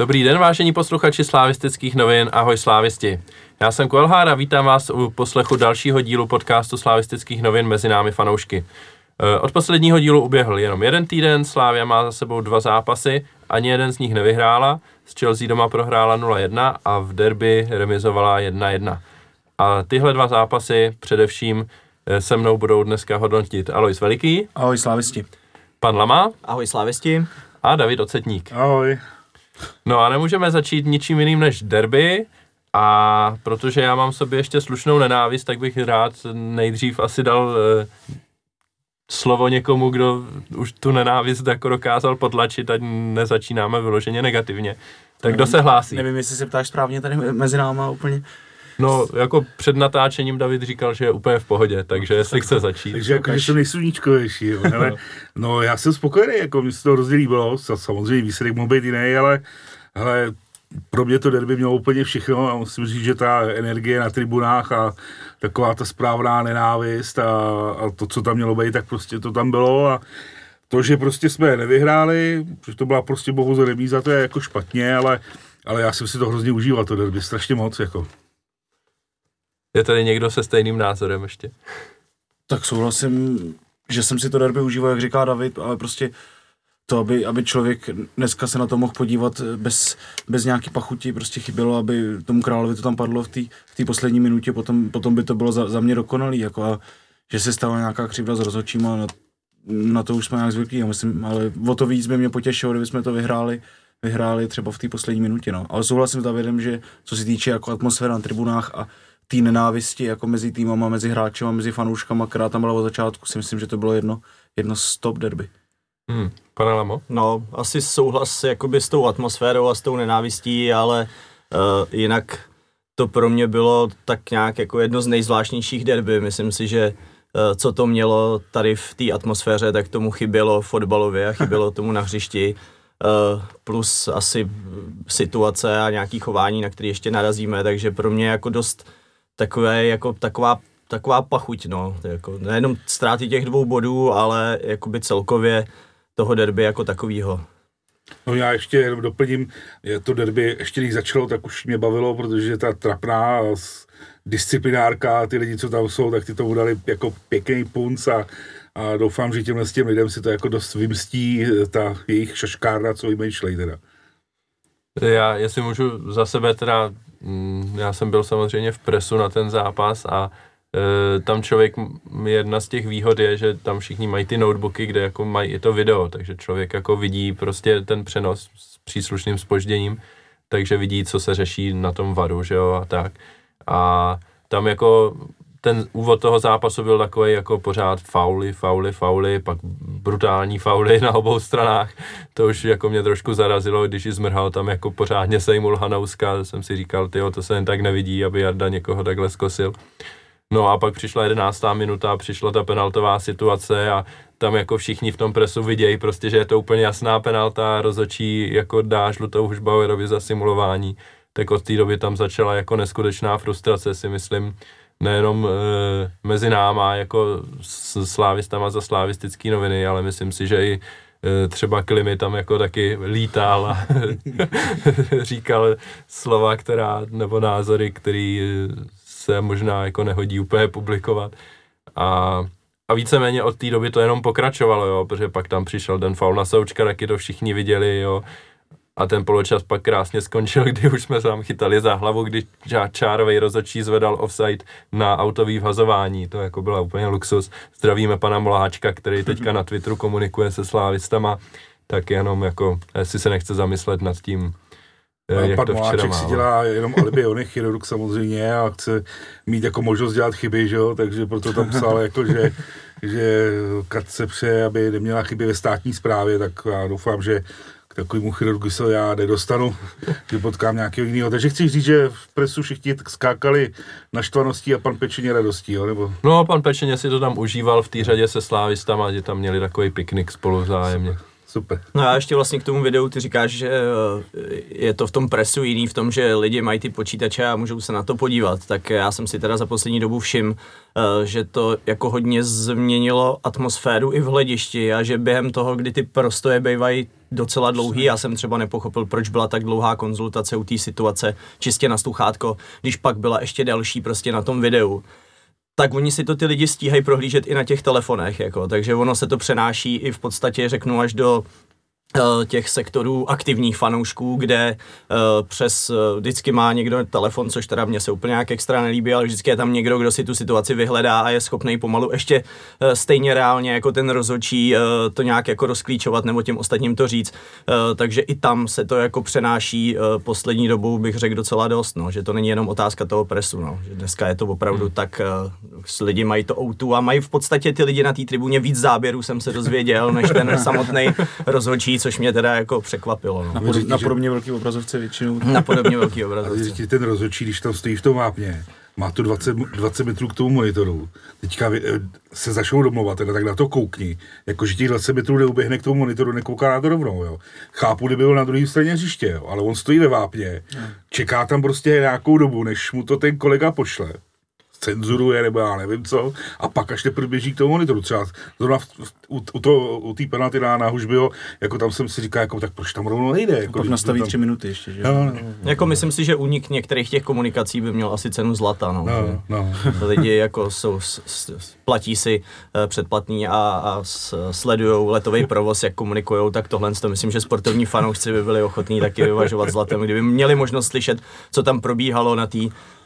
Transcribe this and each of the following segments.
Dobrý den, vážení posluchači slávistických novin, ahoj slávisti. Já jsem Kuelhár a vítám vás u poslechu dalšího dílu podcastu slávistických novin mezi námi fanoušky. Eh, od posledního dílu uběhl jenom jeden týden, Slávia má za sebou dva zápasy, ani jeden z nich nevyhrála, s Chelsea doma prohrála 0-1 a v derby remizovala 1-1. A tyhle dva zápasy především eh, se mnou budou dneska hodnotit Alois Veliký, Ahoj slávisti. pan Lama Ahoj slávisti. a David Ocetník. Ahoj. No a nemůžeme začít ničím jiným než derby, a protože já mám v sobě ještě slušnou nenávist, tak bych rád nejdřív asi dal eh, slovo někomu, kdo už tu nenávist jako dokázal potlačit, ať nezačínáme vyloženě negativně. Tak kdo se hlásí? Nevím, jestli se ptáš správně tady mezi náma úplně. No, jako před natáčením David říkal, že je úplně v pohodě, takže jestli chce začít. Takže jako, že jsem nejsluníčkovější, jo. Ale, no já jsem spokojený, jako mi se to hrozně líbilo, Sa- samozřejmě výsledek mohl být jiný, ale, ale pro mě to derby mělo úplně všechno a musím říct, že ta energie na tribunách a taková ta správná nenávist a, a to, co tam mělo být, tak prostě to tam bylo a to, že prostě jsme nevyhráli, že to byla prostě bohužel remíza, to je jako špatně, ale, ale já jsem si to hrozně užíval, to derby, strašně moc, jako. Je tady někdo se stejným názorem ještě? Tak souhlasím, že jsem si to derby užíval, jak říká David, ale prostě to, aby, aby člověk dneska se na to mohl podívat bez, bez nějaký pachuti, prostě chybělo, aby tomu královi to tam padlo v té v poslední minutě, potom, potom by to bylo za, za mě dokonalý, jako a že se stala nějaká křivda s rozhodčím a na, na to už jsme nějak zvyklí, já myslím, ale o to víc by mě potěšilo, kdyby jsme to vyhráli, vyhráli třeba v té poslední minutě, no. Ale souhlasím s Davidem, že co se týče jako atmosféra na tribunách a té nenávisti jako mezi týmama, mezi hráči a mezi fanouškama, která tam byla od začátku, si myslím, že to bylo jedno, jedno z top derby. Hmm. Pane Lamo? No, asi souhlas jakoby s tou atmosférou a s tou nenávistí, ale uh, jinak to pro mě bylo tak nějak jako jedno z nejzvláštnějších derby. Myslím si, že uh, co to mělo tady v té atmosféře, tak tomu chybělo fotbalově a chybělo tomu na hřišti. Uh, plus asi situace a nějaký chování, na který ještě narazíme, takže pro mě jako dost takové, jako taková taková pachuť, no, jako nejenom ztráty těch dvou bodů, ale jakoby celkově toho derby jako takového. No já ještě jenom doplním, je to derby, ještě když začalo, tak už mě bavilo, protože ta trapná disciplinárka, ty lidi, co tam jsou, tak ty to udali jako pěkný punc a, a doufám, že těmhle s těm lidem si to jako dost vymstí ta jejich šaškárna, co vymýšlej teda. Já, jestli můžu za sebe teda, já jsem byl samozřejmě v presu na ten zápas a e, tam člověk, jedna z těch výhod je, že tam všichni mají ty notebooky, kde jako mají i to video, takže člověk jako vidí prostě ten přenos s příslušným spožděním, takže vidí, co se řeší na tom varu, že jo, a tak. A tam jako ten úvod toho zápasu byl takový jako pořád fauly, fauly, fauly, pak brutální fauly na obou stranách. To už jako mě trošku zarazilo, když ji zmrhal tam jako pořádně sejmul Hanouska, jsem si říkal, tyjo, to se jen tak nevidí, aby Jarda někoho takhle zkosil. No a pak přišla jedenáctá minuta, přišla ta penaltová situace a tam jako všichni v tom presu vidějí prostě, že je to úplně jasná penalta, rozočí jako dá žlutou Hušbauerovi za simulování, tak od té doby tam začala jako neskutečná frustrace, si myslím, nejenom e, mezi náma jako s slávistama za slávistický noviny, ale myslím si, že i e, třeba Klimy tam jako taky lítal a říkal slova, která, nebo názory, který e, se možná jako nehodí úplně publikovat. A, a víceméně od té doby to jenom pokračovalo, jo, protože pak tam přišel ten faul na Součka, taky to všichni viděli, jo. A ten poločas pak krásně skončil, kdy už jsme tam chytali za hlavu, když Čá- Čárovej rozočí zvedal offside na autový vhazování. To jako byla úplně luxus. Zdravíme pana Moláčka, který teďka na Twitteru komunikuje se slávistama, tak jenom jako, jestli se nechce zamyslet nad tím, eh, A jak pan to včera Moláček si dělá jenom alibi, on je chirurg samozřejmě a chce mít jako možnost dělat chyby, že jo, takže proto tam psal jako, že, že Kat se přeje, aby neměla chyby ve státní správě, tak já doufám, že k takovému chirurgu se já nedostanu, že potkám nějakého jiného. Takže chci říct, že v presu všichni tak skákali naštvaností a pan Pečeně radostí, jo, nebo No, pan Pečeně si to tam užíval v té řadě se slávistama, že tam měli takový piknik spolu vzájemně. super. No a ještě vlastně k tomu videu, ty říkáš, že eh, je to v tom presu jiný, v tom, že lidi mají ty počítače a můžou se na to podívat, tak já jsem si teda za poslední dobu všim, eh, že to jako hodně změnilo atmosféru i v hledišti a že během toho, kdy ty prostoje bývají docela dlouhý, já jsem třeba nepochopil, proč byla tak dlouhá konzultace u té situace čistě na sluchátko, když pak byla ještě další prostě na tom videu tak oni si to ty lidi stíhají prohlížet i na těch telefonech, jako, takže ono se to přenáší i v podstatě, řeknu, až do těch sektorů aktivních fanoušků, kde uh, přes uh, vždycky má někdo telefon, což teda mě se úplně nějak extra nelíbí, ale vždycky je tam někdo, kdo si tu situaci vyhledá a je schopný pomalu ještě uh, stejně reálně jako ten rozhodčí uh, to nějak jako rozklíčovat nebo těm ostatním to říct. Uh, takže i tam se to jako přenáší uh, poslední dobou, bych řekl docela dost, no, že to není jenom otázka toho presu, no, že dneska je to opravdu hmm. tak, uh, lidi mají to outu a mají v podstatě ty lidi na té tribuně víc záběrů, jsem se dozvěděl, než ten samotný rozhodčí, což mě teda jako překvapilo. No. Na, pod, na podobně velký obrazovce většinou. Na podobně velký obrazovce. A ten rozhodčí, když tam stojí v tom vápně, má to 20, 20 metrů k tomu monitoru. Teďka eh, se začnou domluvat, teda tak na to koukni, jakože těch 20 metrů neuběhne k tomu monitoru, nekouká na to rovnou, jo. Chápu, kdyby byl na druhé straně hřiště, jo, ale on stojí ve vápně, čeká tam prostě nějakou dobu, než mu to ten kolega pošle cenzuruje, nebo já nevím co, a pak až teprve běží k tomu monitoru. Třeba zrovna v, v, u, u, to, u té penalty na, na Hužbyho, jako tam jsem si říkal, jako, tak proč tam rovnou nejde? Jako, pak nastaví tam... tři minuty ještě, že? No, no, no. Jako myslím si, že únik některých těch komunikací by měl asi cenu zlata, no. no, no. Lidi jako jsou, s, s, platí si uh, předplatný a, a sledují letový provoz, jak komunikují, tak tohle to myslím, že sportovní fanoušci by byli ochotní taky vyvažovat zlatem, kdyby měli možnost slyšet, co tam probíhalo na té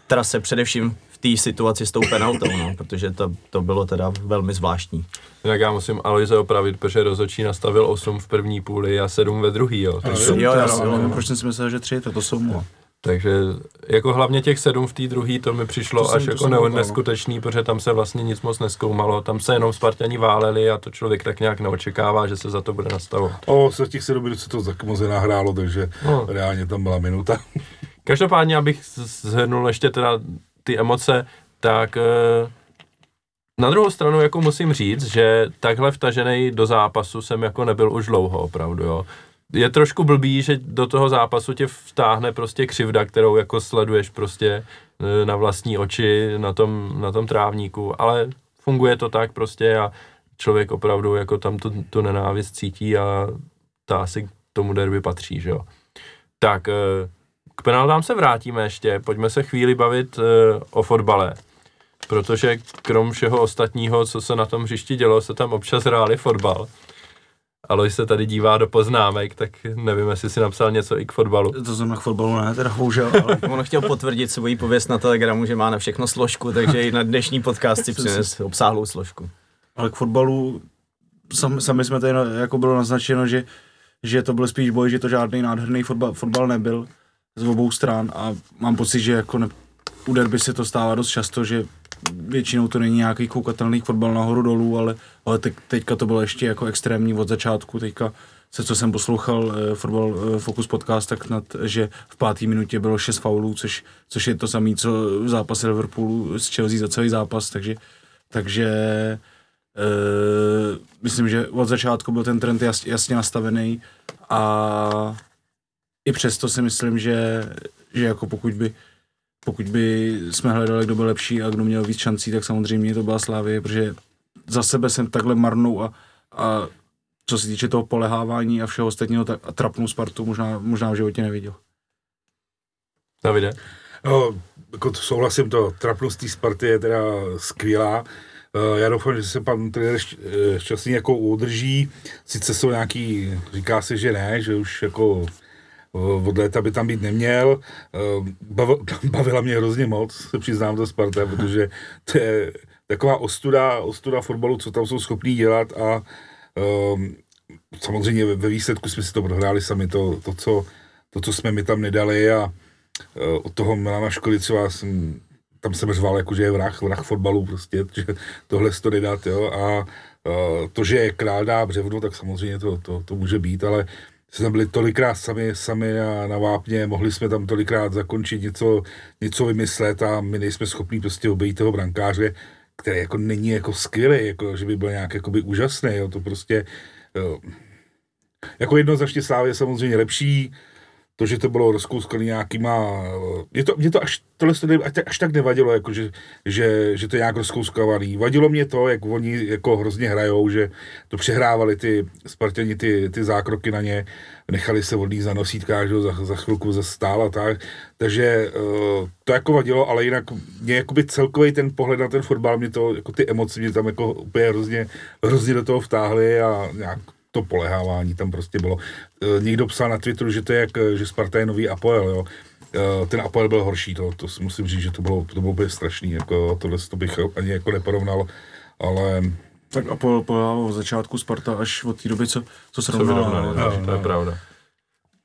trase, především té situaci s tou penaltou, no, protože to, to bylo teda velmi zvláštní. Jinak já musím Aloise opravit, protože rozhodčí nastavil 8 v první půli a 7 ve druhý, jo. Takže, jo, jo, jo, jo, proč jsem si myslel, že 3, to, to jsou mu. Takže jako hlavně těch sedm v té druhé to mi přišlo to až jsem, jako ne, neskutečný, protože tam se vlastně nic moc neskoumalo, tam se jenom Spartani váleli a to člověk tak nějak neočekává, že se za to bude nastavovat. O, se těch sedm minut se to tak moc nahrálo, takže no. reálně tam byla minuta. Každopádně, abych zhrnul ještě teda ty emoce, tak eh, na druhou stranu jako musím říct, že takhle vtažený do zápasu jsem jako nebyl už dlouho opravdu, jo. Je trošku blbý, že do toho zápasu tě vtáhne prostě křivda, kterou jako sleduješ prostě eh, na vlastní oči na tom, na tom trávníku, ale funguje to tak prostě a člověk opravdu jako tam tu, tu nenávist cítí a ta asi k tomu derby patří, že jo. Tak, eh, k penaltám se vrátíme ještě, pojďme se chvíli bavit uh, o fotbale. Protože krom všeho ostatního, co se na tom hřišti dělo, se tam občas hráli fotbal. Alois se tady dívá do poznámek, tak nevím, jestli si napsal něco i k fotbalu. To jsem na fotbalu ne, teda bohužel. Ale... On chtěl potvrdit svoji pověst na Telegramu, že má na všechno složku, takže i na dnešní podcast si přines obsáhlou složku. Ale k fotbalu sami, sami jsme tady jako bylo naznačeno, že, že to byl spíš boj, že to žádný nádherný fotbal, fotbal nebyl z obou stran a mám pocit, že jako ne, u derby se to stává dost často, že většinou to není nějaký koukatelný fotbal nahoru dolů, ale, ale te, teďka to bylo ještě jako extrémní od začátku, teďka se, co jsem poslouchal eh, fotbal eh, Focus podcast, tak nad, že v páté minutě bylo šest faulů, což, což je to samé, co v zápase Liverpoolu s Chelsea za celý zápas, takže, takže eh, myslím, že od začátku byl ten trend jas, jasně nastavený a i přesto si myslím, že, že jako pokud by, pokud by jsme hledali, kdo byl lepší a kdo měl víc šancí, tak samozřejmě to byla Slávie, protože za sebe jsem takhle marnou a, a co se týče toho polehávání a všeho ostatního, tak a trapnou Spartu možná, možná v životě neviděl. Davide? No, jako to souhlasím, to trapnost té Sparty je teda skvělá. Eh, já doufám, že se pan trenér eh, šťastný jako udrží. Sice jsou nějaký, říká se, že ne, že už jako od léta by tam být neměl. Eh, bavila mě hrozně moc, se přiznám to Sparta, protože to je taková ostuda, ostuda fotbalu, co tam jsou schopní dělat a um, samozřejmě ve výsledku jsme si to prohráli sami, to, to, co, to co jsme mi tam nedali a uh, od toho Milana Školicova jsem, tam jsem řval, jako že je vrah, vrah fotbalu prostě, že tohle to nedat, jo, a uh, to, že je král dá břevno, tak samozřejmě to, to, to může být, ale jsme byli tolikrát sami, sami na, na vápně, mohli jsme tam tolikrát zakončit něco, něco vymyslet a my nejsme schopni prostě obejít toho brankáře, který jako není jako skvělý, jako, že by byl nějak jakoby úžasný, jo, to prostě jo. jako jednoznačně Slávě je samozřejmě lepší, to, že to bylo rozkouskané nějakýma, je to, mě to až, tohle to ne, až tak nevadilo, jako že, že, že to je nějak rozkouskavaný. Vadilo mě to, jak oni jako hrozně hrajou, že to přehrávali ty Spartěni ty, ty zákroky na ně, nechali se odlízt na nosítkách, že za, za chvilku ze stál a tak. Takže uh, to jako vadilo, ale jinak mě jakoby celkový ten pohled na ten fotbal, mě to, jako ty emoce mě tam jako úplně hrozně, hrozně do toho vtáhly a nějak to polehávání tam prostě bylo. E, někdo psal na Twitteru, že to je jak, že Sparta je nový Apoel, jo. E, ten Apoel byl horší, to, to si musím říct, že to bylo, to bylo úplně strašný, jako tohle to bych ani jako neporovnal, ale tak Apoel polehával v začátku Sparta až od té doby, co, co se vyrovnali, no, to je pravda.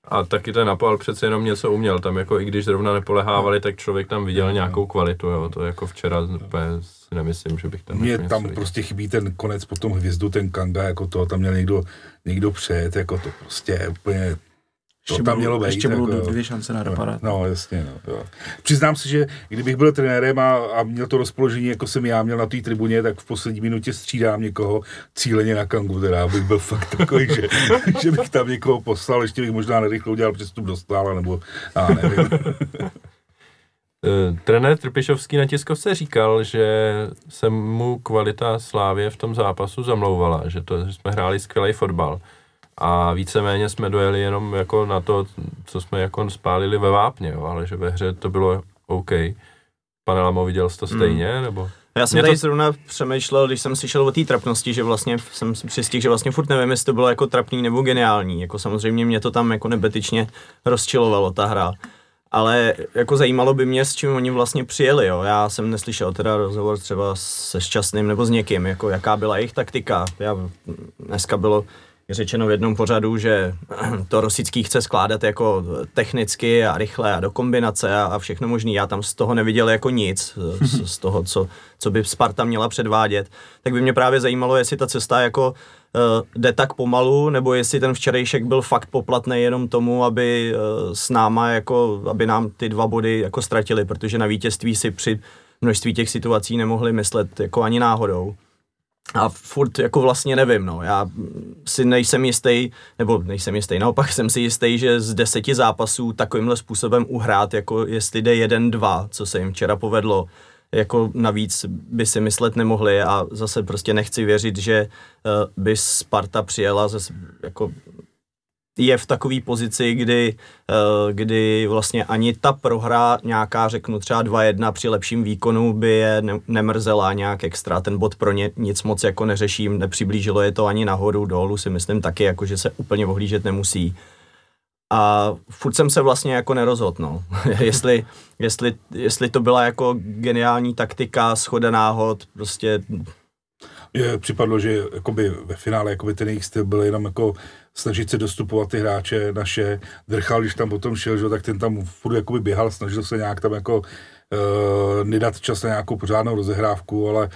A taky ten Napal přece jenom něco uměl, tam jako i když zrovna nepolehávali, tak člověk tam viděl nějakou kvalitu, jo, to jako včera úplně si nemyslím, že bych tam mně něco tam viděl. prostě chybí ten konec potom hvězdu, ten Kanga, jako to, tam měl někdo, někdo přejet, jako to prostě úplně, to Ještě tam mělo být. Ještě budou jako, dvě šance na reparát. No, jasně, no, jo. Přiznám si, že kdybych byl trenérem a, a měl to rozpoložení, jako jsem já měl na té tribuně, tak v poslední minutě střídám někoho cíleně na kangu, teda abych byl fakt takový, že, že bych tam někoho poslal, ještě bych možná nerychle udělal přestup do stála, nebo já nevím. Eh, Trenér Trpišovský na tiskovce říkal, že se mu kvalita Slávě v tom zápasu zamlouvala, že, to, že jsme hráli skvělý fotbal. A víceméně jsme dojeli jenom jako na to, co jsme jako spálili ve vápně, jo, ale že ve hře to bylo OK. Pane Lamo, viděl jsi to stejně, hmm. nebo? Já jsem Mě tady to- zrovna přemýšlel, když jsem slyšel o té trapnosti, že vlastně jsem si přistihl, že vlastně furt nevím, jestli to bylo jako trapný nebo geniální. Jako samozřejmě mě to tam jako nebetičně rozčilovalo, ta hra. Ale jako zajímalo by mě, s čím oni vlastně přijeli, jo. Já jsem neslyšel teda rozhovor třeba se Šťastným nebo s někým, jako jaká byla jejich taktika. Já, dneska bylo řečeno v jednom pořadu, že to Rosický chce skládat jako technicky a rychle a do kombinace a, a všechno možný. Já tam z toho neviděl jako nic, z, z toho, co, co by Sparta měla předvádět. Tak by mě právě zajímalo, jestli ta cesta jako uh, jde tak pomalu, nebo jestli ten včerejšek byl fakt poplatný jenom tomu, aby uh, s náma jako, aby nám ty dva body jako ztratili, protože na vítězství si při množství těch situací nemohli myslet jako ani náhodou. A furt jako vlastně nevím, no. Já si nejsem jistý, nebo nejsem jistý, naopak jsem si jistý, že z deseti zápasů takovýmhle způsobem uhrát, jako jestli jde jeden, dva, co se jim včera povedlo, jako navíc by si myslet nemohli a zase prostě nechci věřit, že uh, by Sparta přijela ze, jako je v takové pozici, kdy, uh, kdy vlastně ani ta prohra nějaká, řeknu třeba 2-1 při lepším výkonu by je ne- nemrzela nějak extra. Ten bod pro ně nic moc jako neřeším, nepřiblížilo je to ani nahoru, dolů si myslím taky, jako že se úplně ohlížet nemusí. A furt jsem se vlastně jako nerozhodl, no. jestli, jestli, jestli to byla jako geniální taktika, schoda náhod, prostě Mně připadlo, že jakoby ve finále jakoby ten jejich styl byl jenom jako snažit se dostupovat ty hráče naše. Drchal, když tam potom šel, že, tak ten tam furt jakoby běhal, snažil se nějak tam jako uh, nedat čas na nějakou pořádnou rozehrávku, ale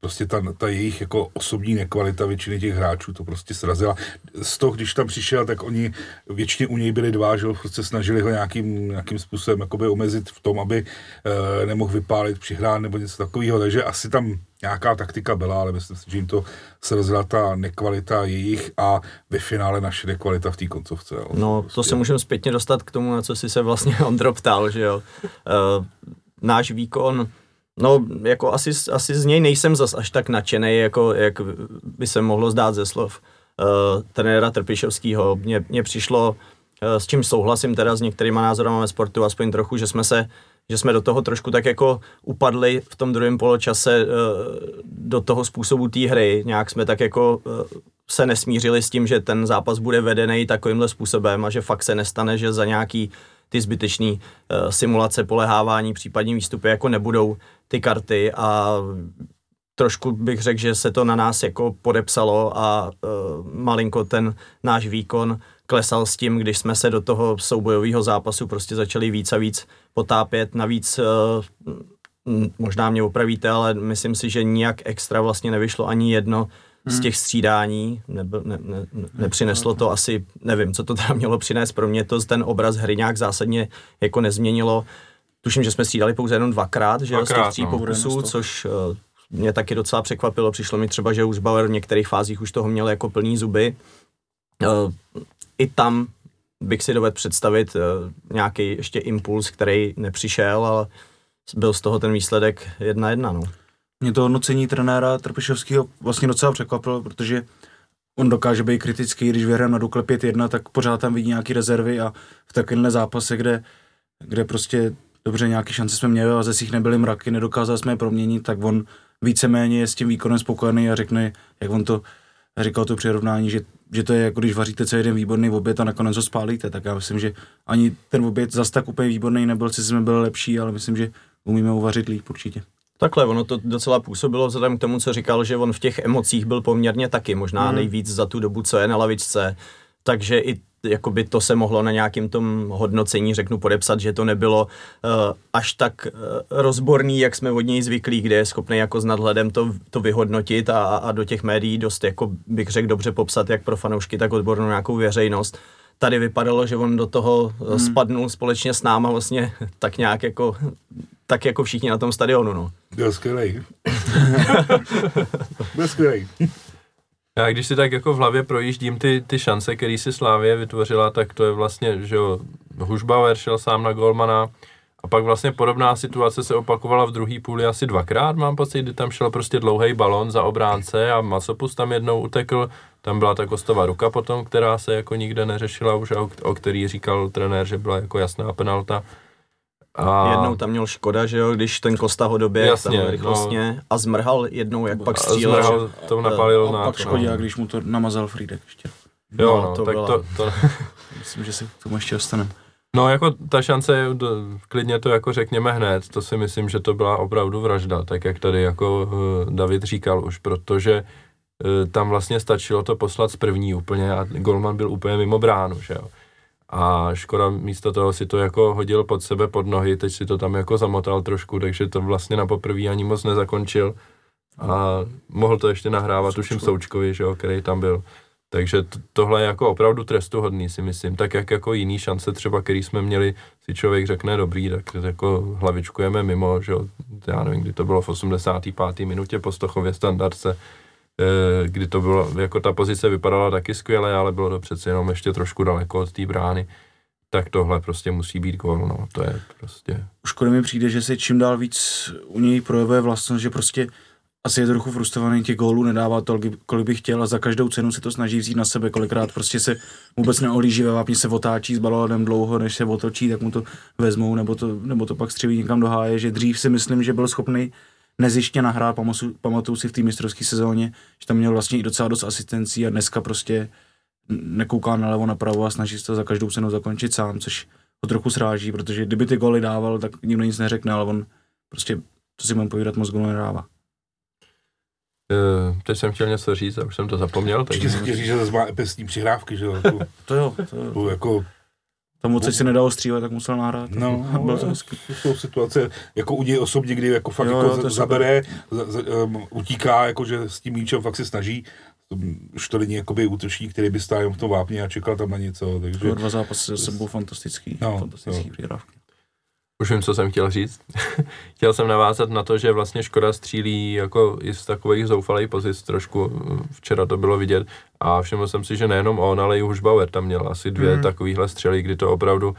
prostě ta, ta jejich jako osobní nekvalita většiny těch hráčů to prostě srazila. Z toho, když tam přišel, tak oni většině u něj byli dva, že prostě snažili ho nějakým, nějakým způsobem jakoby omezit v tom, aby uh, nemohl vypálit, přihrát nebo něco takového, takže asi tam nějaká taktika byla, ale myslím si, že jim to srazila ta nekvalita jejich a ve finále naše nekvalita v té koncovce. Jo. No, to se můžeme zpětně dostat k tomu, na co si se vlastně Ondro ptal, že jo. Uh, náš výkon, no, jako asi, asi z něj nejsem zas až tak nadšený, jako jak by se mohlo zdát ze slov uh, trenéra Trpišovského. Mně, mně přišlo, uh, s čím souhlasím teda s některýma názorama ve sportu, aspoň trochu, že jsme se že jsme do toho trošku tak jako upadli v tom druhém poločase uh, do toho způsobu té hry. Nějak jsme tak jako uh, se nesmířili s tím, že ten zápas bude vedený takovýmhle způsobem a že fakt se nestane, že za nějaký ty zbytečný uh, simulace, polehávání, případně výstupy jako nebudou ty karty a trošku bych řekl, že se to na nás jako podepsalo a uh, malinko ten náš výkon klesal s tím, když jsme se do toho soubojového zápasu prostě začali víc a víc potápět. Navíc uh, možná mě opravíte, ale myslím si, že nijak extra vlastně nevyšlo ani jedno z těch střídání, ne, ne, ne, nepřineslo to asi, nevím, co to teda mělo přinést, pro mě to ten obraz hry nějak zásadně jako nezměnilo. Tuším, že jsme střídali pouze jenom dvakrát, že jo, z těch Dvakrát, tří no. pokusů, což uh, mě taky docela překvapilo. Přišlo mi třeba, že už Bauer v některých fázích už toho měl jako plný zuby. uh, i tam bych si dovedl představit uh, nějaký ještě impuls, který nepřišel, ale byl z toho ten výsledek jedna jedna, no. Mě to hodnocení trenéra Trpišovského vlastně docela překvapilo, protože on dokáže být kritický, když vyhrajeme na Dukle 5-1, tak pořád tam vidí nějaké rezervy a v takovémhle zápase, kde, kde prostě dobře nějaké šance jsme měli a ze svých nebyly mraky, nedokázali jsme je proměnit, tak on víceméně je s tím výkonem spokojený a řekne, jak on to říkal to přirovnání, že, že to je jako když vaříte celý den výborný oběd a nakonec ho spálíte, tak já myslím, že ani ten oběd zas tak úplně výborný nebyl, si jsme byli lepší, ale myslím, že umíme uvařit líp určitě. Takhle, ono to docela působilo vzhledem k tomu, co říkal, že on v těch emocích byl poměrně taky, možná Mhm. nejvíc za tu dobu, co je na lavičce, takže i jakoby to se mohlo na nějakým tom hodnocení, řeknu, podepsat, že to nebylo uh, až tak uh, rozborný, jak jsme od něj zvyklí, kde je schopný jako s nadhledem to, to vyhodnotit a, a do těch médií dost, jako bych řekl, dobře popsat, jak pro fanoušky, tak odbornou nějakou veřejnost. Tady vypadalo, že on do toho hmm. spadnul společně s náma vlastně tak nějak jako, tak jako všichni na tom stadionu, no. Byl skvělej. Byl skvělej. Já když si tak jako v hlavě projíždím ty, ty šance, které si Slávě vytvořila, tak to je vlastně, že jo, Hušbauer šel sám na golmana a pak vlastně podobná situace se opakovala v druhé půli asi dvakrát, mám pocit, kdy tam šel prostě dlouhý balon za obránce a Masopus tam jednou utekl, tam byla ta kostová ruka potom, která se jako nikde neřešila už a o, o který říkal trenér, že byla jako jasná penalta. A Jednou tam měl Škoda, že jo, když ten Kosta ho doběh Jasně, tam rychlostně a zmrhal jednou, jak pak a střílel. Zmrhal to napálil A na pak to, škodí, no. když mu to namazal Friedek ještě. Jo, No, no, to tak byla- to, to, Myslím, že se k tomu ještě dostaneme. No jako ta šance, je klidně to jako řekněme hned, to si myslím, že to byla opravdu vražda, tak jak tady jako uh, David říkal už, protože uh, tam vlastně stačilo to poslat z první úplně a Golman byl úplně mimo bránu, že jo. A Škoda místo toho si to jako hodil pod sebe, pod nohy, teď si to tam jako zamotal trošku, takže to vlastně na poprvé ani moc nezakončil. A mohl to ještě nahrávat, tuším Součkovi, že jo, který tam byl. Takže t- tohle je jako opravdu trestuhodný, si myslím. Tak jak jako jiný šance třeba, který jsme měli, si člověk řekne dobrý, tak jako hlavičkujeme mimo, že jo. Já nevím, kdy to bylo v 85. minutě po Stochově standardce, kdy to bylo, jako ta pozice vypadala taky skvěle, ale bylo to přece jenom ještě trošku daleko od té brány. Tak tohle prostě musí být gol, no, to je prostě... U Škody mi přijde, že se čím dál víc u něj projevuje vlastnost, že prostě asi je trochu frustrovaný, těch gólů nedává tolik, kolik by chtěl a za každou cenu se to snaží vzít na sebe, kolikrát prostě se vůbec neohlíží ve vápni, se otáčí s balonem dlouho, než se otočí, tak mu to vezmou, nebo to, nebo to pak střelí někam do háje, že dřív si myslím, že byl schopný nezištně nahrát, pamatuju, pamatuju si v té mistrovské sezóně, že tam měl vlastně i docela dost asistencí a dneska prostě nekouká nalevo napravo a snaží se to za každou cenu zakončit sám, což ho trochu sráží, protože kdyby ty góly dával, tak nikdo nic neřekne, ale on prostě, to si mám povídat, moc gólů nedává. Eh, teď jsem chtěl něco říct a už jsem to zapomněl, Určitě takže... si chtěl říct, že zase má epesní přihrávky, že jo. To jo, to jo. jako, Tam moc si nedalo střílet, tak musel nahrát. no, byl to no, hezký. to jsou situace, jako u něj osobně, kdy jako fakt Jo, jako jo, zabere, za, za, um, utíká, jako že s tím míčem fakt se snaží. Už to není jakoby útočník, který by stál jenom v tom vápně a čekal tam na něco, takže dva zápasy za sebou fantastický, No, fantastický přihrávky. Už vím, co jsem chtěl říct. chtěl jsem navázat na to, že vlastně Škoda střílí jako i z takových zoufalých pozic trošku. Včera to bylo vidět a všiml jsem si, že nejenom on, ale i Hušbauer tam měl asi dvě mm. takovýhle střely, kdy to opravdu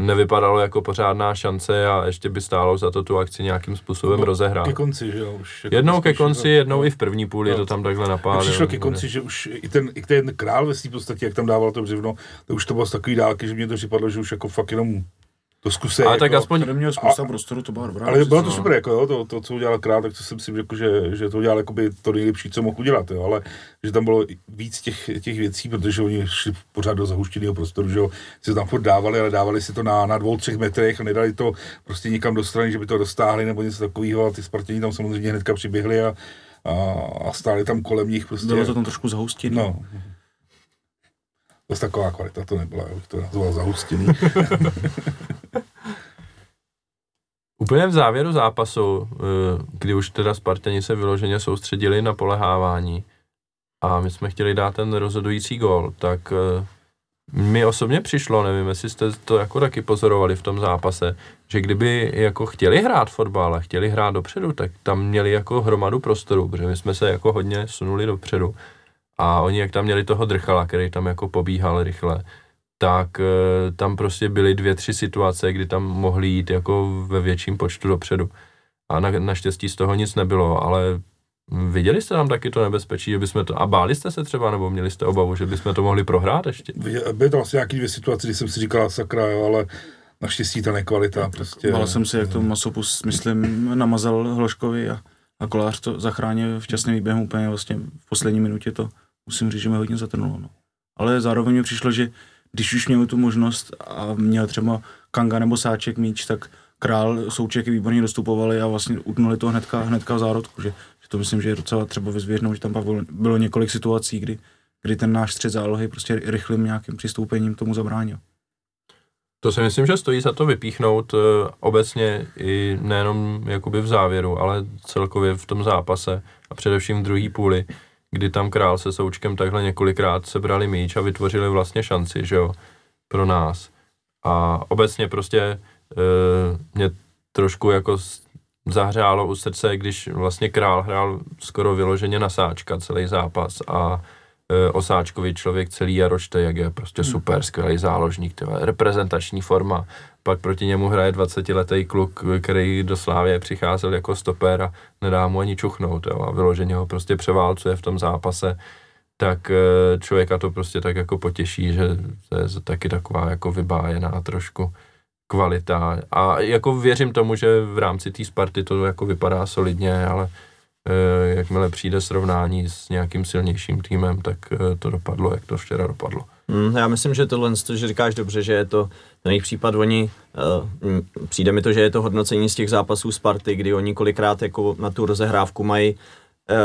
nevypadalo jako pořádná šance a ještě by stálo za to tu akci nějakým způsobem No, rozehrát. ke konci, že jo. Už jako Jednou ke spíš, konci, no, jednou no. i v první půli No. to tam takhle Mně napálil. přišlo ke konci, že už i ten, i ten král ve svým podstatě, jak tam dával to břivno, to už to bylo z takový dálky, že mě to připadlo, že už jako fakt jenom to zkusej. Ale jako, tak aspoň Tady měl spousta prostoru, to byla dobrá. ale bylo to no. super, jako jo, to, to, co udělal král, tak to si myslím, jako, že, že to udělal jakoby to nejlepší, co mohl udělat, jo, ale že tam bylo víc těch, těch věcí, protože oni šli pořád do zahuštěného prostoru, že jo, si tam furt dávali, ale dávali si to na, na dvou, třech metrech a nedali to prostě někam do strany, že by to dostáhli nebo něco takového a ty Spartěni tam samozřejmě hnedka přiběhli a, a, a stáli tam kolem nich prostě. Bylo to tam trošku zahustit. No. Dost taková kvalita to nebyla, bych to nazval zahustěný. Úplně v závěru zápasu, eh, kdy už teda Spartani se vyloženě soustředili na polehávání a my jsme chtěli dát ten rozhodující gól, tak eh, mi osobně přišlo, nevím, jestli jste to jako taky pozorovali v tom zápase, že kdyby jako chtěli hrát fotbal a chtěli hrát dopředu, tak tam měli jako hromadu prostoru, protože my jsme se jako hodně sunuli dopředu A oni, jak tam měli toho drchala, který tam jako pobíhal rychle, tak eh, tam prostě byly dvě, tři situace, kdy tam mohli jít jako ve větším počtu dopředu. A na, naštěstí z toho nic nebylo, ale viděli jste tam taky to nebezpečí, že bychom to, a báli jste se třeba, nebo měli jste obavu, že bychom to mohli prohrát ještě? Byly to asi nějaký dvě situace, kdy jsem si říkal sakra, jo, ale naštěstí ta nekvalita prostě. Bál jsem si, jak to masopus, myslím, namazal Hloškovi a, a kolář to zachránil včasným výběhem úplně vlastně v poslední minutě to musím říct, že mi hodně zatrnulo. No. Ale zároveň mi přišlo, že když už měl tu možnost a měl třeba Kanga nebo Sáček míč, tak Král, Souček výborně dostupovali a vlastně utnuli to hnedka, hnedka v zárodku, že, že to myslím, že je docela třeba vyzvěřnou, že tam pak bylo, několik situací, kdy, kdy ten náš střed zálohy prostě rychlým nějakým přistoupením tomu zabránil. To si myslím, že stojí za to vypíchnout uh, obecně i nejenom jakoby v závěru, ale celkově v tom zápase a především v druhé půli, kdy tam král se Součkem takhle několikrát sebrali míč a vytvořili vlastně šanci, že jo, pro nás. A obecně prostě uh, mě trošku jako zahřálo u srdce, když vlastně král hrál skoro vyloženě na sáčka celý zápas a e, Osáčkovi člověk celý Jaročte, jak je prostě hmm. super, skvělý záložník, tyhle, reprezentační forma. Pak proti němu hraje 20-letý kluk, který do Slávě přicházel jako stoper a nedá mu ani čuchnout jo, a vyloženě ho prostě převálcuje v tom zápase tak e, člověka to prostě tak jako potěší, že to je taky taková jako vybájená trošku kvalita a jako věřím tomu, že v rámci té Sparty to jako vypadá solidně, ale jakmile přijde srovnání s nějakým silnějším týmem, tak e, to dopadlo, jak to včera dopadlo. Hmm, já myslím, že tohle, že říkáš dobře, že je to na jejich případ oni, uh, přijde mi to, že je to hodnocení z těch zápasů Sparty, kdy oni kolikrát jako na tu rozehrávku mají Eh,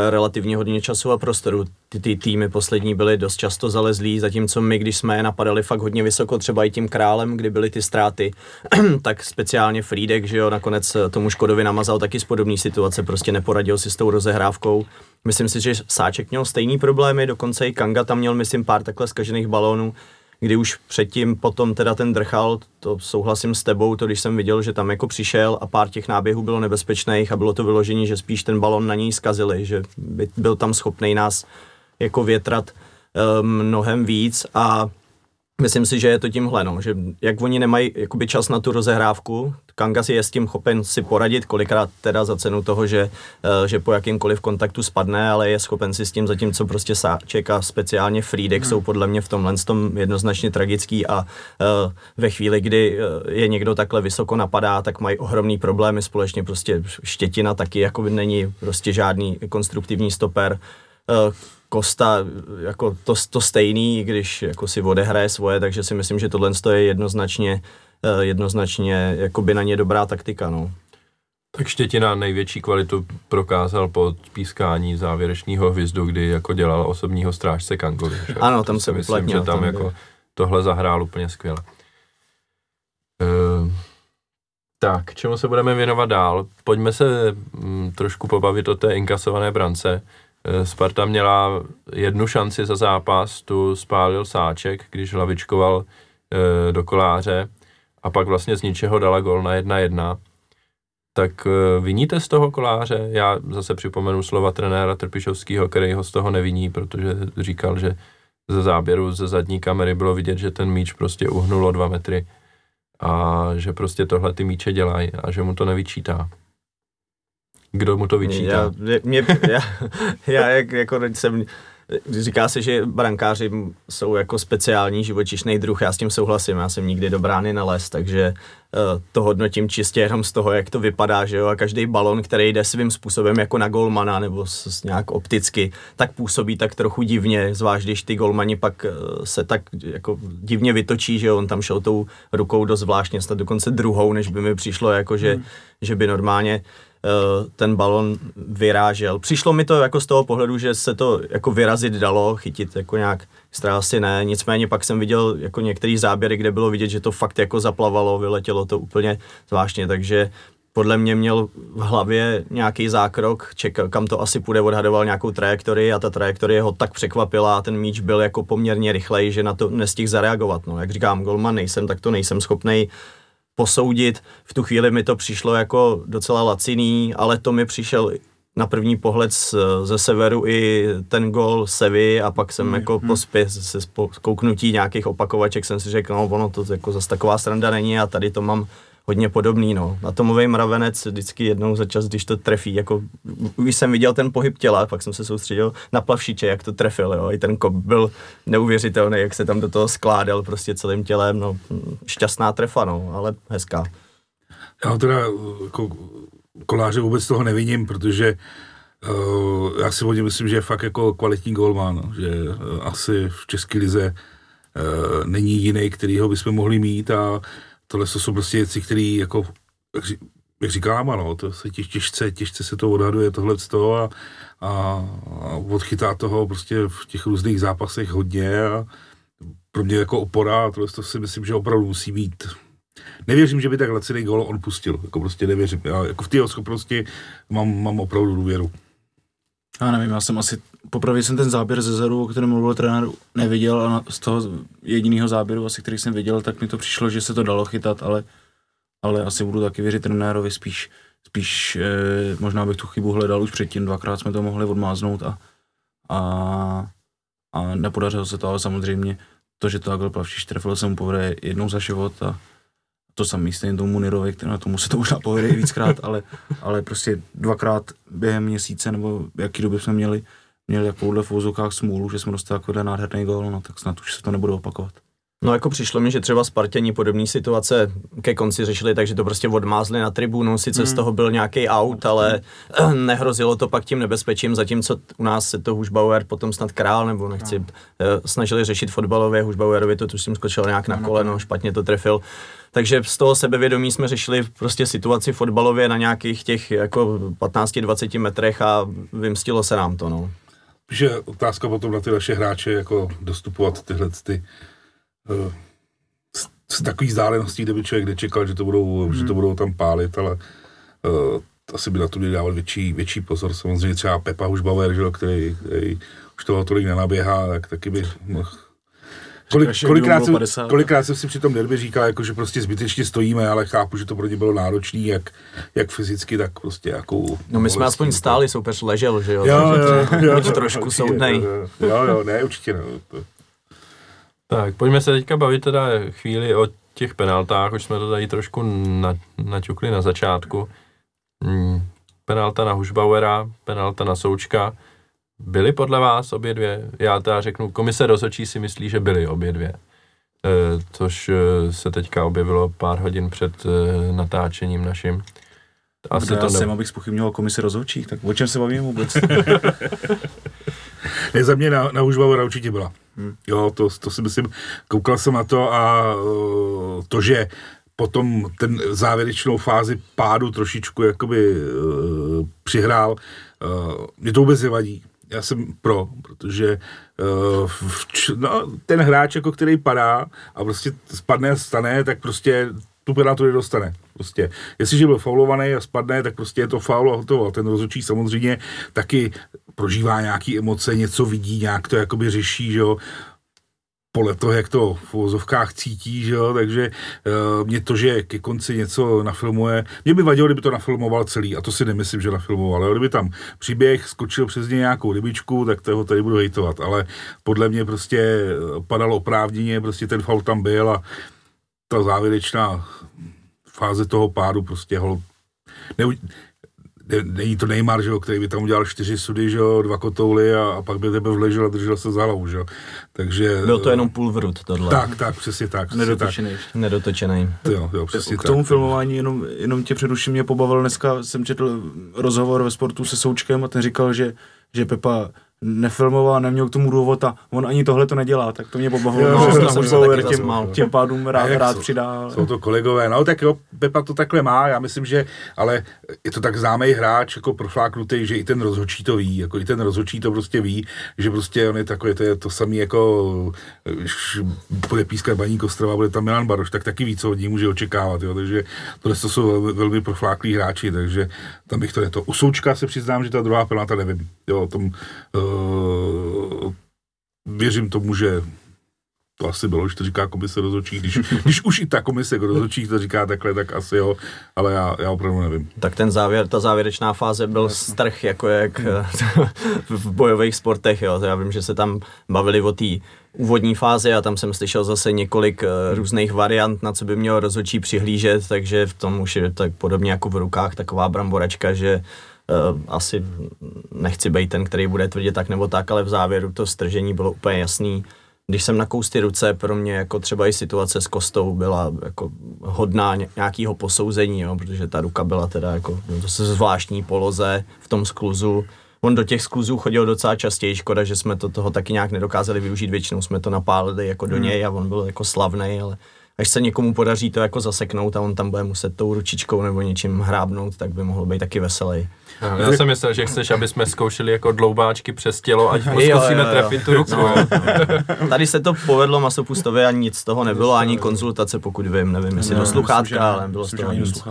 relativně hodně času a prostoru. Ty, ty týmy poslední byly dost často zalezlí, zatímco my, když jsme je napadali fakt hodně vysoko, třeba i tím králem, kdy byly ty ztráty, tak speciálně Frídek, že jo, nakonec eh, tomu Škodovi namazal taky z podobné situace, prostě neporadil si s tou rozehrávkou. Myslím si, že Sáček měl stejný problémy, dokonce i Kanga tam měl, myslím, pár takhle zkažených balónů kdy už předtím potom teda ten drchal, to souhlasím s tebou, to když jsem viděl, že tam jako přišel a pár těch náběhů bylo nebezpečných a bylo to vyložení, že spíš ten balon na něj zkazili, že by byl tam schopný nás jako větrat um, mnohem víc a Myslím si, že je to tímhle, no, že jak oni nemají jakoby čas na tu rozehrávku, Kanga si je s tím chopen si poradit, kolikrát teda za cenu toho, že, eh, že po jakýmkoliv kontaktu spadne, ale je schopen si s tím, zatímco prostě Sáček a speciálně Friedek hmm. jsou podle mě v tomhle tom jednoznačně tragický a uh, ve chvíli, kdy eh, je někdo takhle vysoko napadá, tak mají ohromný problémy společně, prostě Štětina taky jako není prostě žádný konstruktivní stoper. Kosta jako to, to stejný, když jako si odehraje svoje, takže si myslím, že tohle je jednoznačně, eh, jednoznačně by na ně dobrá taktika. No. Tak Štětina největší kvalitu prokázal po pískání závěrečného hvizdu, kdy jako dělal osobního strážce Kangovi. Ano, tam se myslím, že tam, tam jako tohle zahrál úplně skvěle. Uh, tak, čemu se budeme věnovat dál? Pojďme se mm, trošku pobavit o té inkasované brance. Eh, Sparta měla jednu šanci za zápas, tu spálil Sáček, když hlavičkoval e, do koláře a pak vlastně z ničeho dala gol na jedna jedna. Tak e, viníte z toho koláře? Já zase připomenu slova trenéra Trpišovského, který ho z toho neviní, protože říkal, že ze záběru ze zadní kamery bylo vidět, že ten míč prostě uhnulo dva metry a že prostě tohle ty míče dělají a že mu to nevyčítá. Kdo mu to vyčítá? Já, mě, já, já jak, jako jsem, říká se, že brankáři jsou jako speciální živočišný druh, já s tím souhlasím, já jsem nikdy do brány nalez, takže uh, to hodnotím čistě jenom z toho, jak to vypadá, že jo, a každý balon, který jde svým způsobem jako na golmana nebo s, nějak opticky, tak působí tak trochu divně, zvlášť když ty golmani pak uh, se tak jako divně vytočí, že jo, on tam šel tou rukou dost zvláštně, snad dokonce druhou, než by mi přišlo, jako že, hmm. že by normálně Eh, ten balon vyrážel. Přišlo mi to jako z toho pohledu, že se to jako vyrazit dalo, chytit jako nějak strásy ne, nicméně pak jsem viděl jako některý záběry, kde bylo vidět, že to fakt jako zaplavalo, vyletělo to úplně zvláštně, takže podle mě měl v hlavě nějaký zákrok, čekal, kam to asi půjde, odhadoval nějakou trajektorii a ta trajektorie ho tak překvapila a ten míč byl jako poměrně rychlej, že na to nestihl zareagovat. No, jak říkám, golman nejsem, tak to nejsem schopnej posoudit. V tu chvíli mi to přišlo jako docela laciný, ale to mi přišel na první pohled z, ze severu i ten gol Sevy a pak jsem Mm, jako mm. po spě, se kouknutí nějakých opakovaček jsem si řekl, no ono to jako zase taková sranda není a tady to mám hodně podobný, no. Atomový mravenec vždycky jednou za čas, když to trefí, jako už jsem viděl ten pohyb těla, pak jsem se soustředil na plavšiče, jak to trefil, jo. I ten kop byl neuvěřitelný, jak se tam do toho skládal prostě celým tělem, no. Šťastná trefa, no, ale hezká. Já teda jako koláře vůbec toho neviním, protože uh, já si o myslím, že je fakt jako kvalitní golman, no, že uh, asi v České lize uh, není jiný, který ho bychom mohli mít a tohle to jsou prostě věci, které jako, jak, jak říkám, ano, to se těž, těžce, těžce se to odhaduje tohle z toho a, a, a odchytá toho prostě v těch různých zápasech hodně a pro mě jako opora, tohle to si myslím, že opravdu musí být Nevěřím, že by tak laciný gol on pustil, jako prostě nevěřím. Já jako v té schopnosti mám, mám opravdu důvěru. Já nevím, já jsem asi, popravdě jsem ten záběr ze zeru, o kterém mluvil trenér, neviděl a z toho jediného záběru, asi který jsem viděl, tak mi to přišlo, že se to dalo chytat, ale, ale asi budu taky věřit trenérovi spíš, spíš eh, možná bych tu chybu hledal už předtím, dvakrát jsme to mohli odmáznout a, a, a nepodařilo se to, ale samozřejmě to, že to takhle plavšiš trefil se mu povede jednou za život a to samý stejně tomu který na tomu se to možná povede i víckrát, ale, ale prostě dvakrát během měsíce nebo jaký doby jsme měli, měli takovouhle v vozokách smůlu, že jsme dostali takovýhle nádherný gól, no tak snad už se to nebude opakovat. No jako přišlo mi, že třeba Spartěni podobné situace ke konci řešili, takže to prostě odmázli na tribunu, sice z toho byl nějaký out, ale nehrozilo to pak tím nebezpečím, zatímco u nás se to Hušbauer, potom snad král, nebo nechci, eh, snažili řešit fotbalově, Hušbauerovi to tuším skočil nějak na koleno, špatně to trefil. Takže z toho sebevědomí jsme řešili prostě situaci fotbalově na nějakých těch jako 15-20 metrech a vymstilo se nám to, no. Že otázka potom na ty naše hráče, jako dostupovat tyhle ty uh, z, z takových vzdáleností, kde by člověk nečekal, že to budou, hmm. že to budou tam pálit, ale uh, asi by na to měli dávat větší, větší pozor. Samozřejmě třeba Pepa Hušbauer, že, jo, který, který už toho tolik nenaběhá, tak taky by mohl Kolik, kolikrát, jsem, 50. kolikrát jsem si při tom derby říkal, jako, že prostě zbytečně stojíme, ale chápu, že to pro ně bylo náročné, jak, jak fyzicky, tak prostě jakou... No my jsme aspoň stáli, soupeř ležel, že jo? Jo, takže jo, jo, buď trošku určitě, soudnej. Jo, jo, jo, ne, určitě ne. To, Tak, pojďme se teďka bavit teda chvíli o těch penaltách, už jsme to tady trošku na, naťukli na začátku. Hmm, penalta na Hušbauera, penalta na Součka. Byly podle vás obě dvě? Já teda řeknu, komise rozhodčí si myslí, že byly obě dvě. E, což e, se teďka objevilo pár hodin před e, natáčením naším. Asi Kdo to já ne... jsem, abych spochybňoval komisi rozhodčích, tak o čem se bavíme vůbec? ne, za mě na, na Hužbauera určitě byla. Hmm. Jo, to, to si myslím, koukal jsem na to a uh, to, že potom ten závěrečnou fázi pádu trošičku jakoby uh, přihrál, uh, mě to vůbec nevadí. Já jsem pro, protože uh, no, ten hráč, jako který padá a prostě spadne a stane, tak prostě tu penaltu nedostane. Prostě. Jestliže byl faulovaný a spadne, tak prostě je to faul a hotovo. A ten rozhodčí samozřejmě taky prožívá nějaké emoce, něco vidí, nějak to jakoby řeší, že jo podle toho, jak to v uvozovkách cítí, že jo, takže uh, mě to, že ke konci něco nafilmuje, mě by vadilo, kdyby to nafilmoval celý, a to si nemyslím, že nafilmoval, ale kdyby tam příběh, skočil přes něj nějakou rybičku, tak toho tady budu hejtovat, ale podle mě prostě eh, padalo oprávněně, prostě ten faul tam byl a ta závěrečná fáze toho pádu prostě hol, není to Neymar, že jo, který by tam udělal čtyři sudy, že jo, dva kotouly a, a pak by tebe vležel a držel se za hlavu, že jo. Takže... Byl to jenom půl vrut tohle. Tak, tak, přesně tak. Přesně tak. Nedotočený ještě. Nedotočený. Jo, jo, přesně K tak. tomu filmování jenom, jenom tě předuším mě pobavil dneska, jsem četl rozhovor ve sportu se Součkem a ten říkal, že, že Pepa nefilmoval, neměl k tomu důvod a on ani tohle to nedělá, tak to mě pobavilo, to jsem tam se Bauer tím, zasmál. tím pádům rád, rád jsou- přidá. Jsou to kolegové, no tak jo, Pepa to takhle má, já myslím, že, ale je to tak známý hráč, jako profláknutý, že i ten rozhodčí to ví, jako i ten rozhodčí to prostě ví, že prostě on je takový, to je to samý jako, když bude pískat Baník Ostrava, bude tam Milan Baroš, tak taky ví, co od ní může očekávat, jo, takže tohle to jsou velmi, velmi profláklí hráči, takže tam bych to neto. U Součka se přiznám, že ta druhá penalta nevím, jo, o tom, uh, věřím tomu, že to asi bylo, že to říká komise rozhodčí, když, když už i ta komise rozhodčí to říká takhle, tak asi jo, ale já, já opravdu nevím. Tak ten závěr, ta závěrečná fáze byl strch, jako jak v bojových sportech, jo. Já vím, že se tam bavili o té úvodní fázi a tam jsem slyšel zase několik uh, různých variant, na co by měl rozhodčí přihlížet, takže v tom už je tak podobně jako v rukách taková bramboračka, že uh, asi nechci být ten, který bude tvrdit tak nebo tak, ale v závěru to stržení bylo úplně jasný. Když jsem na kousty ruce, pro mě jako třeba i situace s kostou byla jako hodná nějakého posouzení, jo, protože ta ruka byla teda jako no, zase zvláštní poloze v tom skluzu. On do těch skluzů chodil docela častěji, škoda, že jsme to toho taky nějak nedokázali využít, většinou jsme to napálili jako do něj a on byl jako slavný, ale až se někomu podaří to jako zaseknout a on tam bude muset tou ručičkou nebo něčím hrábnout, tak by mohl být taky veselý. Já jsem myslel, že chceš, aby jsme zkoušeli jako dloubáčky přes tělo, ať zkusíme trefit tu ruku. No, no. Tady se to povedlo Masopustovi a nic z toho nebylo, ani konzultace, pokud vím, nevím, jestli do sluchátka, ale bylo z toho nic.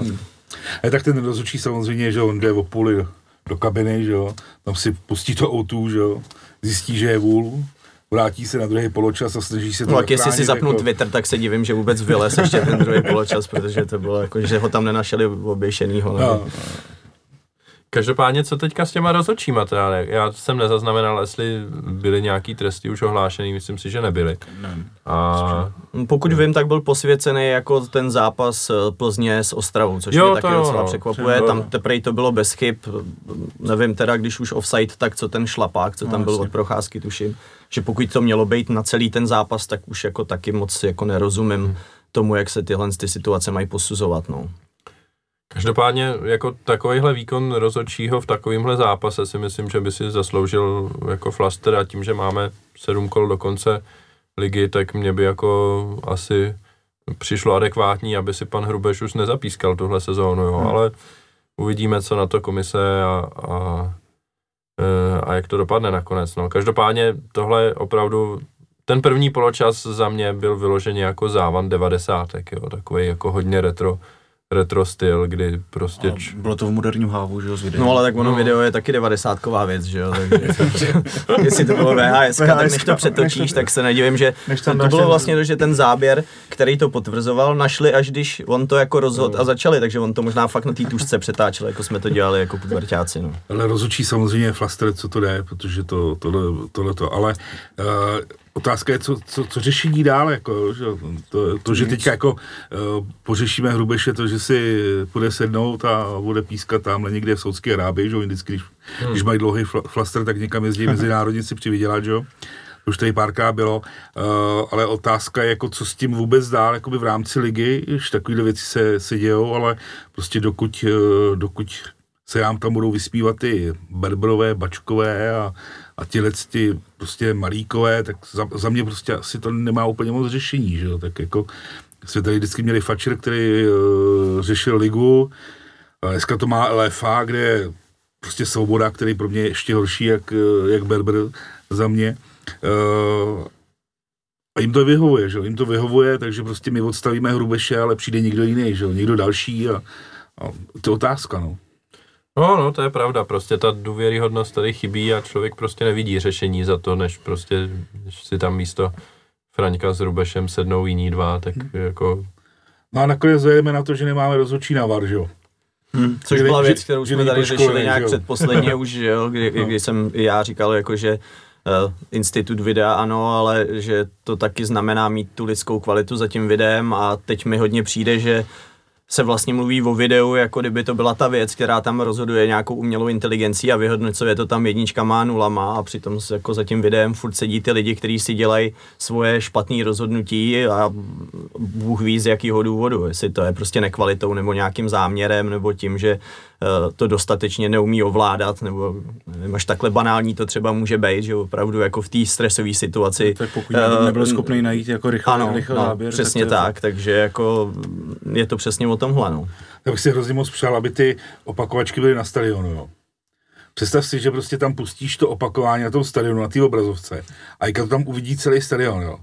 A tak ten rozhodčí samozřejmě, že on jde o půli do, do kabiny, že jo, tam si pustí to outu, že jo, zjistí, že je vůl, vrátí se na druhý poločas a snaží se to No tak jestli si zapnu jako... Twitter, tak se divím, že vůbec vylez ještě ten druhý poločas, protože to bylo jako, že ho tam nenašeli oběšenýho. No, no. Každopádně, co teďka s těma rozhodčíma teda? Já jsem nezaznamenal, jestli byly nějaký tresty už ohlášený, myslím si, že nebyly. Ne. A... Pokud vím, tak byl posvěcený jako ten zápas eh, Plzně s Ostravou, což jo, mě taky docela no. překvapuje. Tam teprve to bylo bez chyb. Nevím teda, když už offside, tak co ten šlapák, co tam no, byl od procházky, tuším. Že pokud to mělo být na celý ten zápas, tak už jako taky moc jako nerozumím hmm. tomu, jak se tyhle ty situace mají posuzovat. No. Každopádně jako takovýhle výkon rozhodčího v takovémhle zápase si myslím, že by si zasloužil jako flaster a tím, že máme sedm kol do konce ligy, tak mě by jako asi přišlo adekvátní, aby si pan Hrubeš už nezapískal tuhle sezónu, jo, hmm. ale uvidíme, co na to komise a, a, e, a jak to dopadne nakonec. No. Každopádně tohle opravdu, ten první poločas za mě byl vyloženě jako závan devadesátek, jo, takový jako hodně retro, retro styl, kdy prostě... Č... Bylo to v moderním hávu, že jo, z videa. No ale tak ono no. video je taky devadesátková věc, že jo, takže jestli to bylo VHS, tak než to přetočíš, tak se nedivím, že než to, to bylo vlastně to, že ten záběr, který to potvrzoval, našli až když on to jako rozhod no. a začali, takže on to možná fakt na té tušce přetáčel, jako jsme to dělali jako pubertáci, no. Ale rozhodčí samozřejmě flaster, co to jde, protože to, tohle, tohle to, ale uh, Otázka je, co, co, co řešení dál, jako, že, to, to, že teďka jako uh, pořešíme hrubeše to, že si bude sednout a bude pískat tamhle někde v Saudské Arábii, že vždycky, když, hmm. když mají dlouhý flaster, tak někam jezdí mezinárodně si přivydělat, že jo. Už tady párkrát bylo, uh, ale otázka je, jako co s tím vůbec dál, jakoby v rámci ligy, že takovéhle věci se, se dějou, ale prostě dokud, uh, dokud se nám tam budou vyspívat ty berberové, bačkové a, a tyhle ty prostě malíkové, tak za, za mě prostě asi to nemá úplně moc řešení, že jo, tak jako jsme tady vždycky měli Fatscher, který uh, řešil ligu, a dneska to má LFA, kde je prostě svoboda, který pro mě je ještě horší, jak, eh, jak Berber za mě. Uh, a jim to vyhovuje, že jo, jim to vyhovuje, takže prostě my odstavíme Hrubeše, ale přijde někdo jiný, že jo, někdo další a, a to je otázka, no. No, no, to je pravda, prostě ta důvěryhodnost tady chybí a člověk prostě nevidí řešení za to, než prostě, než si tam místo Fraňka s Rubešem sednou jiní dva, tak hmm. jako... No a nakonec zajdeme na to, že nemáme rozhodčí návar, že jo? Hmm, což byla věc, kterou jsme tady řešili nějak předposledně už, že jo, kdy, no. kdy jsem já říkal, jako, že uh, institut videa ano, ale že to taky znamená mít tu lidskou kvalitu za tím videem a teď mi hodně přijde, že se vlastně mluví o videu, jako kdyby to byla ta věc, která tam rozhoduje nějakou umělou inteligencí a vyhodnocuje to tam jedničkama a nulama a přitom jako za tím videem furt sedí ty lidi, kteří si dělají svoje špatné rozhodnutí a Bůh ví z jakého důvodu, jestli to je prostě nekvalitou nebo nějakým záměrem nebo tím, že to dostatečně neumí ovládat, nebo nevím, až takhle banální to třeba může být, že opravdu jako v té stresové situaci. No, tak pokud uh, nebyl schopný najít jako rychle, ano, rychle no, záběr. přesně tak, tak, takže jako je to přesně o tomhle, no. Já bych si hrozně moc přál, aby ty opakovačky byly na stadionu, jo. Představ si, že prostě tam pustíš to opakování na tom stadionu, na té obrazovce a jak to tam uvidí celý stadion, jo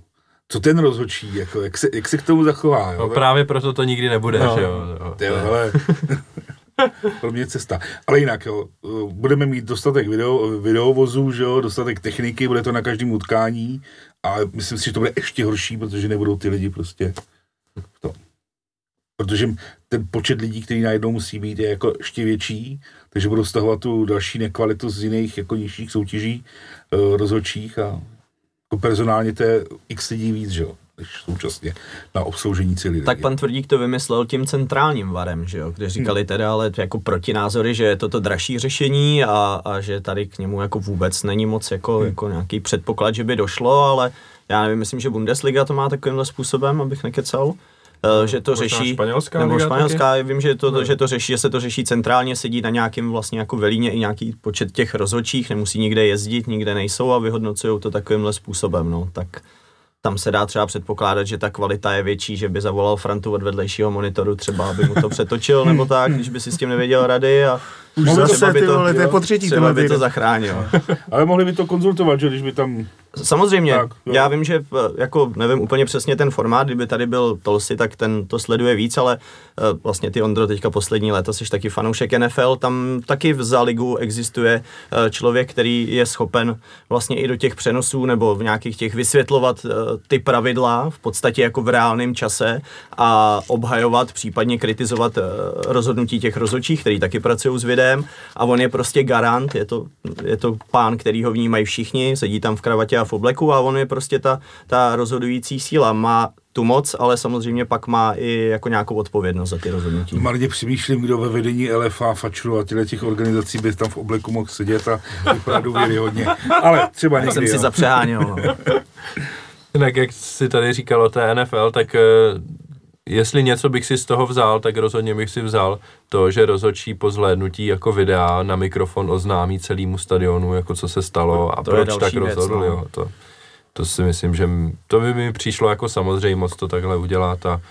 co ten rozhodčí, jako, jak, se, jak se k tomu zachová. Jo? No právě proto to nikdy nebude, no, že jo. jo ale, pro mě cesta. Ale jinak, jo, budeme mít dostatek video, videovozů, že jo, dostatek techniky, bude to na každém utkání a myslím si, že to bude ještě horší, protože nebudou ty lidi prostě v tom. Protože ten počet lidí, který najednou musí být, je jako ještě větší, takže budou stahovat tu další nekvalitu z jiných jako nižších soutěží uh, rozhodčích a jako personálně to je x lidí víc, že jo, než současně na obsloužení celý Tak pan Tvrdík to vymyslel tím centrálním varem, že jo, kde říkali Hmm. teda ale jako protinázory, že je to to dražší řešení a, a že tady k němu jako vůbec není moc jako, Hmm. jako nějaký předpoklad, že by došlo, ale já nevím, myslím, že Bundesliga to má takovýmhle způsobem, abych nekecal, eh, že to možná řeší, španělská nebo španělská, vím, že to, No. že to řeší, že se to řeší centrálně, sedí na nějakým vlastně jako velíně i nějaký počet těch rozhodčích, nemusí nikde jezdit, nikde nejsou a vyhodnocují to takovýmhle způsobem, no, tak tam se dá třeba předpokládat, že ta kvalita je větší, že by zavolal Frantu od vedlejšího monitoru třeba, aby mu to přetočil, nebo tak, když by si s tím nevěděl rady a Už třeba zase, ty vole, to je po třetí třeba by to zachránil. Ale mohli by to konzultovat, že když by tam Samozřejmě, Tak, jo. já vím, že eh, jako nevím úplně přesně ten formát, kdyby tady byl Tolsi, tak ten to sleduje víc, ale eh, vlastně ty Ondro teďka poslední léta jsi taky fanoušek NFL, tam taky v za ligu existuje eh, člověk, který je schopen vlastně i do těch přenosů nebo v nějakých těch vysvětlovat ty pravidla v podstatě jako v reálném čase a obhajovat, případně kritizovat rozhodnutí těch rozhodčích, který taky pracují s videem a on je prostě garant, je to, je to pán, který ho vnímají všichni, sedí tam v kravatě a v obleku a on je prostě ta, ta rozhodující síla. Má tu moc, ale samozřejmě pak má i jako nějakou odpovědnost za ty rozhodnutí. marně přemýšlím, kdo ve vedení LFA, Fačru a těchto těch organizací by tam v obleku mohl sedět a vypadat důvěryhodně. Ale třeba Tak jsem někdy, si jo. zapřeháněl. No. Jinak, jak si tady říkal o té NFL, tak eh, jestli něco bych si z toho vzal, tak rozhodně bych si vzal to, že rozhodčí po zhlédnutí jako videa na mikrofon oznámí celému stadionu, jako co se stalo a To proč tak další věc, rozhodl. no. Jo, to, to si myslím, že to by mi přišlo jako samozřejmost to takhle udělat a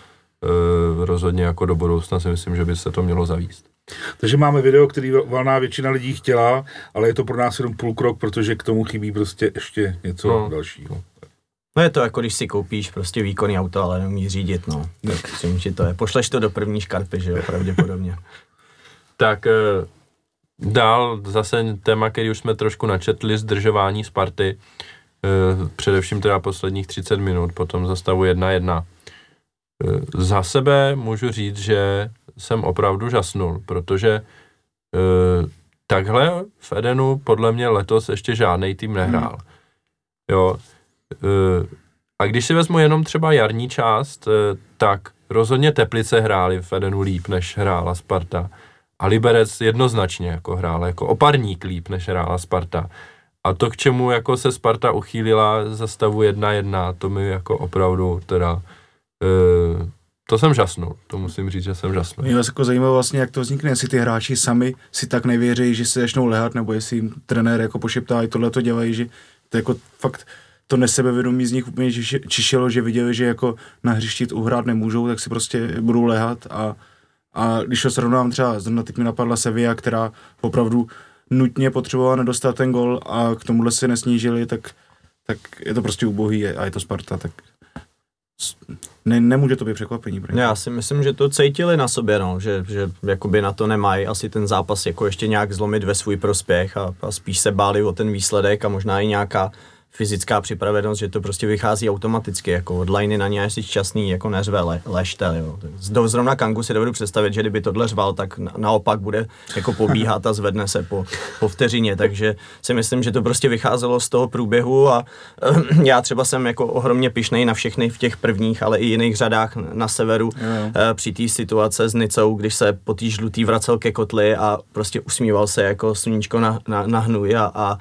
eh, rozhodně jako do budoucna si myslím, že by se to mělo zavíst. Takže máme video, který valná většina lidí chtěla, ale je to pro nás jenom půl krok, protože k tomu chybí prostě ještě něco no. dalšího. No je to jako když si koupíš prostě výkonný auto, ale neumíš řídit, no. Tak čím ti to je? Pošleš to do první škarpy, že jo, pravděpodobně. Tak eh, dál zase téma, který už jsme trošku načetli, zdržování Sparty, eh, především teda posledních 30 minut, potom za stavu 1-1. Eh, Za sebe můžu říct, že jsem opravdu žasnul, protože takhle v Edenu podle mě letos ještě žádný tým nehrál. Jo. Eh, A když si vezmu jenom třeba jarní část, eh, tak rozhodně Teplice hráli v Edenu líp, než hrála Sparta. A Liberec jednoznačně jako hrál, jako oparník líp, než hrála Sparta. A to, k čemu jako se Sparta uchýlila za stavu 1-1, to mi jako opravdu teda, e, to jsem žasnul, to musím říct, že jsem žasnul. Mě vás jako zajímá vlastně, jak to vznikne, jestli ty hráči sami si tak nevěří, že se začnou lehat, nebo jestli jim trenér jako pošeptá, i tohle to dělají, že to jako fakt to nesebevědomí z nich úplně čišelo, že viděli, že jako na hřišti uhrát nemůžou, tak si prostě budou lehat a, a když to srovnám třeba, zrovna teď mi napadla Sevilla, která opravdu nutně potřebovala nedostat ten gol a k tomuhle se nesnížili, tak, tak je to prostě ubohý a je to Sparta, tak ne, nemůže to být překvapení. pro. Já si myslím, že to cítili na sobě, no, že, že jakoby na to nemají asi ten zápas jako ještě nějak zlomit ve svůj prospěch a, a spíš se báli o ten výsledek a možná i nějaká fyzická připravenost, že to prostě vychází automaticky, jako od liney na ně jsi šťastný, jako neřve le, lešte, jo. Z- Zrovna Kangu si dovedu představit, že kdyby tohle řval, tak na, naopak bude jako pobíhat a zvedne se po, po vteřině, takže si myslím, že to prostě vycházelo z toho průběhu a já třeba jsem jako ohromně pišnej na všechny v těch prvních, ale i jiných řadách na severu, eh, při té situace s Nicou, když se po té žlutý vracel ke kotli a prostě usmíval se jako sluníčko na, na, na hnůj a, a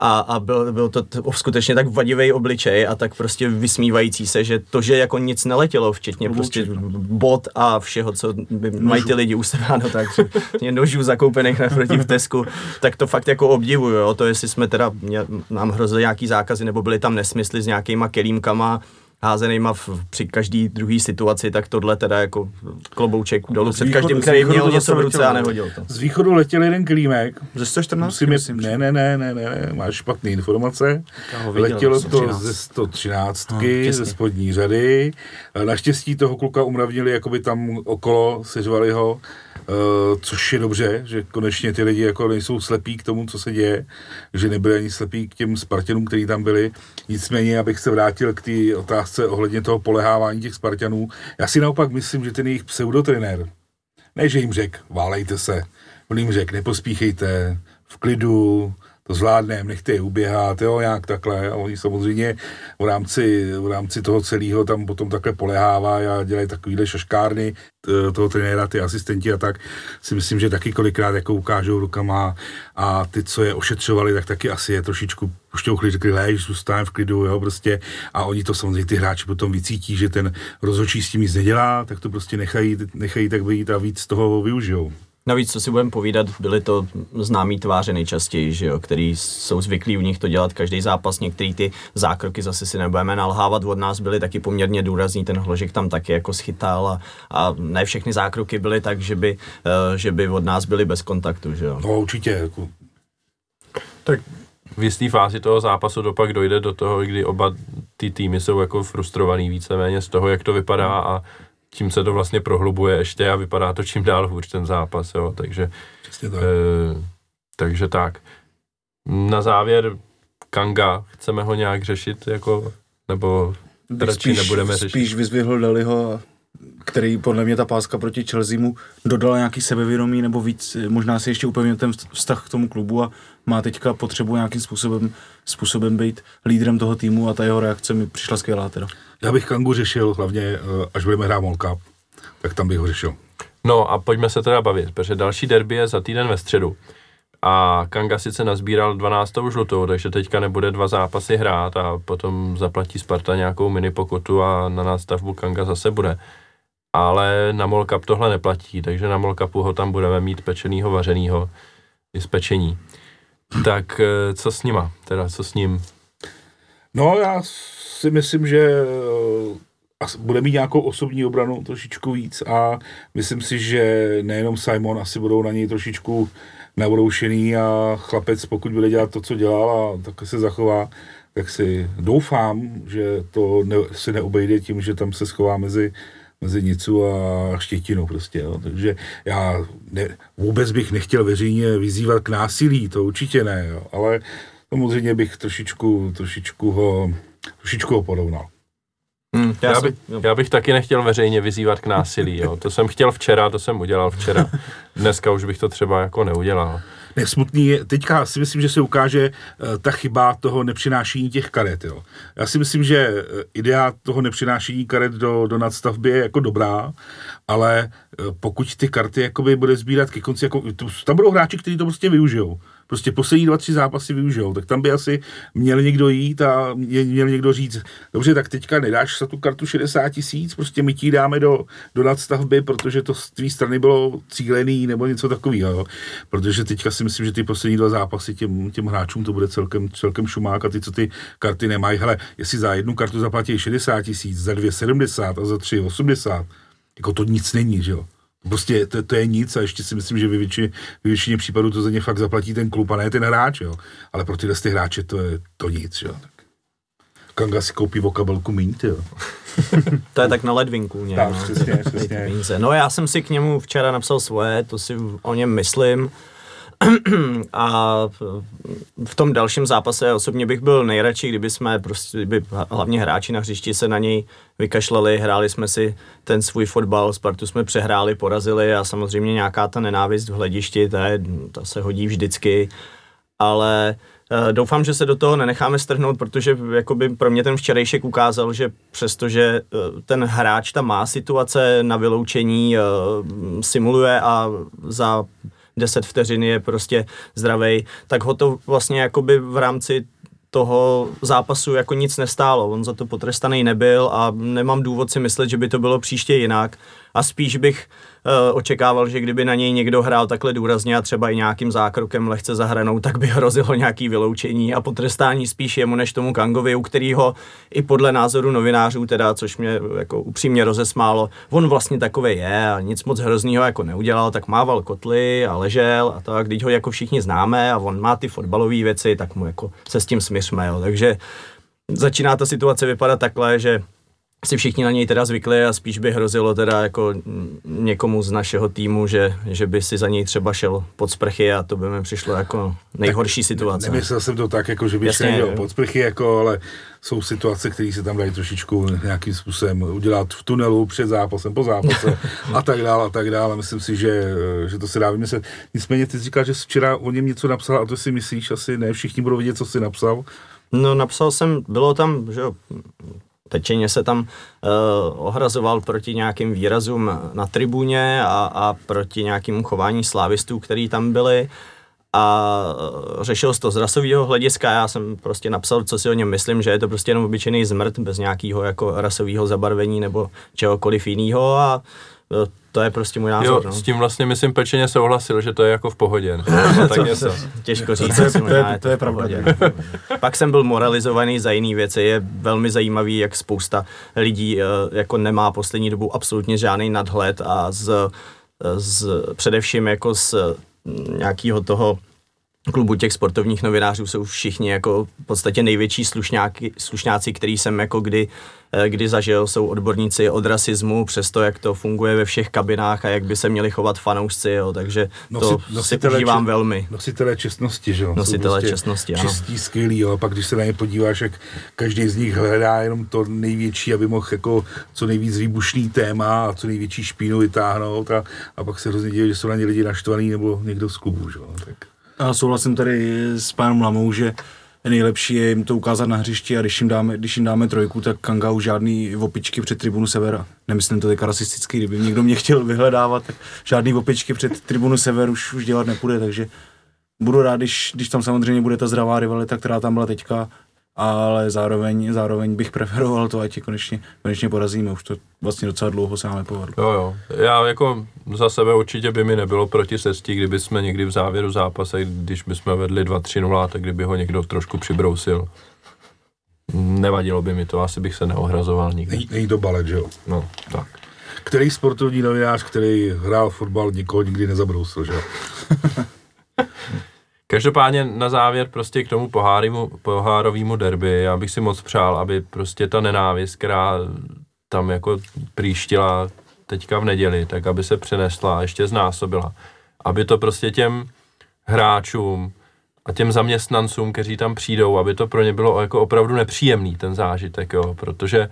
a, a byl, byl to t- skutečně tak vadivý obličej a tak prostě vysmívající se, že to, že jako nic neletělo, včetně prostě bot a všeho, co by mají ty lidi u sebe, no tak mě nožů zakoupených naproti v Tesku, tak to fakt jako obdivuju, jo, to jestli jsme teda, mě, nám hrozili nějaký zákazy, nebo byly tam nesmysly s nějakýma kelímkama, házenýma v, při každý druhý situaci, tak tohle teda jako klobouček dolů Z před východu- každým, který měl něco v ruce a nehodil to. Z východu letěl jeden klímek, Ze 114? musím je, myslím, ne, ne, ne, ne, ne, ne, máš špatné informace. Viděl, Letělo to 113. ze 113, No, ze spodní řady. Naštěstí toho kluka umravnili jakoby tam okolo, seřvali ho Uh, což je dobře, že konečně ty lidi jako nejsou slepí k tomu, co se děje, že nebyli ani slepí k těm Spartanům, kteří tam byli. Nicméně, abych se vrátil k té otázce ohledně toho polehávání těch Spartanů, já si naopak myslím, že ten jejich pseudotrenér, ne, že jim řek, válejte se, on jim řek, nepospíchejte, v klidu, to zvládneme, nechte je uběhat, jo, nějak takhle. A oni samozřejmě v rámci, v rámci toho celého tam potom takhle polehávají a dělají takovýhle šaškárny toho trenéra, ty asistenti a tak si myslím, že taky kolikrát jako ukážou rukama a ty, co je ošetřovali, tak taky asi je trošičku pošťouchli, řekli, lež, zůstávám v klidu, jo, prostě. A oni to samozřejmě ty hráči potom vycítí, že ten rozhodčí s tím nic nedělá, tak to prostě nechají, nechají tak být a víc toho využijou. Navíc, co si budeme povídat, byly to známý tváře nejčastěji, že jo, který jsou zvyklí u nich to dělat každý zápas. Některý ty zákroky zase si nebudeme nalhávat od nás, byly taky poměrně důrazný, ten hložek tam taky jako schytal a, a ne všechny zákroky byly tak, že by, uh, že by od nás byly bez kontaktu, že jo. No určitě, jako. Tak v jisté fázi toho zápasu dopak dojde do toho, kdy oba ty týmy jsou jako frustrovaný víceméně z toho, jak to vypadá a tím se to vlastně prohlubuje ještě a vypadá to čím dál hůř ten zápas, jo, takže Přesně tak. E, takže tak. Na závěr Kanga, chceme ho nějak řešit, jako, nebo radši spíš, nebudeme řešit? Spíš vyzvihl Daliho, který podle mě ta páska proti Chelsea mu dodala nějaký sebevědomí nebo víc, možná si ještě upevnil ten vztah k tomu klubu a má teďka potřebu nějakým způsobem, způsobem být lídrem toho týmu a ta jeho reakce mi přišla skvělá teda. Já bych Kangu řešil hlavně, eh, až budeme hrát World Cup, tak tam bych ho řešil. No a pojďme se teda bavit, protože další derby je za týden ve středu. A Kanga sice nazbíral 12. žlutou, takže teďka nebude dva zápasy hrát a potom zaplatí Sparta nějakou mini pokutu a na nástavbu Kanga zase bude. Ale na Cup tohle neplatí, takže na Mall Cupu ho tam budeme mít pečenýho, vařenýho i z pečení. Tak eh, co s nima, teda co s ním? No já si myslím, že eh, bude mít nějakou osobní obranu trošičku víc a myslím si, že nejenom Simon asi budou na něj trošičku nabroušený a chlapec, pokud bude dělat to, co dělal a tak se zachová, tak si doufám, že to ne, se neobejde tím, že tam se schová mezi, mezi Nicu a Štětinu prostě, jo. takže já ne, vůbec bych nechtěl veřejně vyzývat k násilí, to určitě ne, jo. ale samozřejmě bych trošičku, trošičku ho, trošičku ho porovnal. Hmm, já, já, by, já bych taky nechtěl veřejně vyzývat k násilí, jo. To jsem chtěl včera, to jsem udělal včera. Dneska už bych to třeba jako neudělal. Ne, smutný je, teďka si myslím, že se ukáže uh, ta chyba toho nepřinášení těch karet, jo. Já si myslím, že uh, idea toho nepřinášení karet do, do nadstavby je jako dobrá, ale uh, pokud ty karty jakoby bude sbírat ke konci, jako, tam budou hráči, kteří to prostě využijou prostě poslední dva, tři zápasy využijou, tak tam by asi měl někdo jít a měl někdo říct, dobře, tak teďka nedáš za tu kartu 60 tisíc, prostě my ti dáme do, do nadstavby, protože to z tvý strany bylo cílený nebo něco takového, protože teďka si myslím, že ty poslední dva zápasy těm, těm hráčům to bude celkem, celkem šumák a ty, co ty karty nemají, hele, jestli za jednu kartu zaplatí 60 tisíc, za dvě 70 a za tři 80, jako to nic není, že jo. Prostě to, to, je nic a ještě si myslím, že ve většině, ve většině případů to za ně fakt zaplatí ten klub a ne ten hráč, jo. Ale pro tyhle ty hráče to je to nic, jo. Tak. Kanga si koupí o kabelku míň, jo. to je tak na ledvinku. Nějak, tak, no. přesně, přesně. No já jsem si k němu včera napsal svoje, to si o něm myslím. A v tom dalším zápase osobně bych byl nejradši, kdyby jsme prostě, kdyby hlavně hráči na hřišti se na něj vykašlali, hráli jsme si ten svůj fotbal, Spartu jsme přehráli, porazili a samozřejmě nějaká ta nenávist v hledišti, ta, je, ta se hodí vždycky, ale uh, doufám, že se do toho nenecháme strhnout, protože jakoby pro mě ten včerejšek ukázal, že přestože uh, ten hráč tam má situace na vyloučení, uh, simuluje a za 10 vteřin je prostě zdravej, tak ho to vlastně jakoby v rámci toho zápasu jako nic nestálo. On za to potrestaný nebyl a nemám důvod si myslet, že by to bylo příště jinak. A spíš bych očekával, že kdyby na něj někdo hrál takhle důrazně a třeba i nějakým zákrokem lehce zahranou, tak by hrozilo nějaký vyloučení a potrestání spíš jemu než tomu Kangovi, u kterého i podle názoru novinářů, teda, což mě jako upřímně rozesmálo, on vlastně takový je a nic moc hroznýho jako neudělal, tak mával kotly a ležel a tak, když ho jako všichni známe a on má ty fotbalové věci, tak mu jako se s tím smířme, jo. Takže začíná ta situace vypadat takhle, že si všichni na něj teda zvykli a spíš by hrozilo teda jako někomu z našeho týmu, že, že by si za něj třeba šel pod sprchy a to by mi přišlo jako nejhorší tak situace. Nemyslel jsem to tak, jako že by šel pod sprchy, jako, ale jsou situace, které se tam dají trošičku nějakým způsobem udělat v tunelu před zápasem, po zápase a tak dále a tak dále. Myslím si, že, že to se dá vymyslet. Nicméně ty říkáš, že včera o něm něco napsal a to si myslíš, asi ne všichni budou vidět, co jsi napsal. No napsal jsem, bylo tam, že jo, Tečeně se tam uh, ohrazoval proti nějakým výrazům na tribuně a, a proti nějakým chování slávistů, který tam byli. A eh, řešil to z rasového hlediska, já jsem prostě napsal, co si o něm myslím, že je to prostě jenom obyčejný zmrt bez nějakého jako rasového zabarvení nebo čehokoliv jiného. A eh, to je prostě můj názor. Jo, no. s tím vlastně myslím pečeně souhlasil, že to je jako v pohodě. No, tak něco. Těžko říct, to, je, to, je, to je pravda. Pak jsem byl moralizovaný za jiné věci. Je velmi zajímavý, jak spousta lidí eh, jako nemá poslední dobu absolutně žádný nadhled a z, z především jako z nějakého toho klubu těch sportovních novinářů jsou všichni jako v podstatě největší slušňáky, slušňáci, který jsem jako kdy, eh, kdy zažil, jsou odborníci od rasismu, přes to, jak to funguje ve všech kabinách a jak by se měli chovat fanoušci, jo, takže to Nosi, si užívám če, velmi. Nositele čestnosti, že jo? Nositele prostě čestnosti, ano. Čistí, skvělý, jo, a pak když se na ně podíváš, jak každý z nich hledá jenom to největší, aby mohl jako co nejvíc výbušný téma a co největší špínu vytáhnout a, a pak se hrozně děje, že jsou na ně lidi naštvaný nebo někdo z klubu, že jo, tak. Já souhlasím tady s panem Lamou, že nejlepší je jim to ukázat na hřišti a když jim dáme, když jim dáme trojku, tak Kanga už žádný opičky před tribunu Severa. Nemyslím to teďka rasisticky, kdyby někdo mě chtěl vyhledávat, tak žádný opičky před tribunu Sever už, už dělat nepůjde, takže budu rád, když, když tam samozřejmě bude ta zdravá rivalita, která tam byla teďka ale zároveň, zároveň bych preferoval to, ať je konečně, konečně porazíme. Už to vlastně docela dlouho se nám nepovedlo. Jo, jo. Já jako za sebe určitě by mi nebylo proti sestí, kdyby jsme někdy v závěru zápase, když bychom vedli 2-3-0, tak kdyby ho někdo trošku přibrousil. Nevadilo by mi to, asi bych se neohrazoval nikdy. Není to balet, že jo? No, tak. Který sportovní novinář, který hrál fotbal, nikoho nikdy nezabrousil, že jo? Každopádně na závěr prostě k tomu pohárimu, pohárovému derby, já bych si moc přál, aby prostě ta nenávist, která tam jako příštila teďka v neděli, tak aby se přenesla a ještě znásobila. Aby to prostě těm hráčům a těm zaměstnancům, kteří tam přijdou, aby to pro ně bylo jako opravdu nepříjemný ten zážitek, jo, protože e,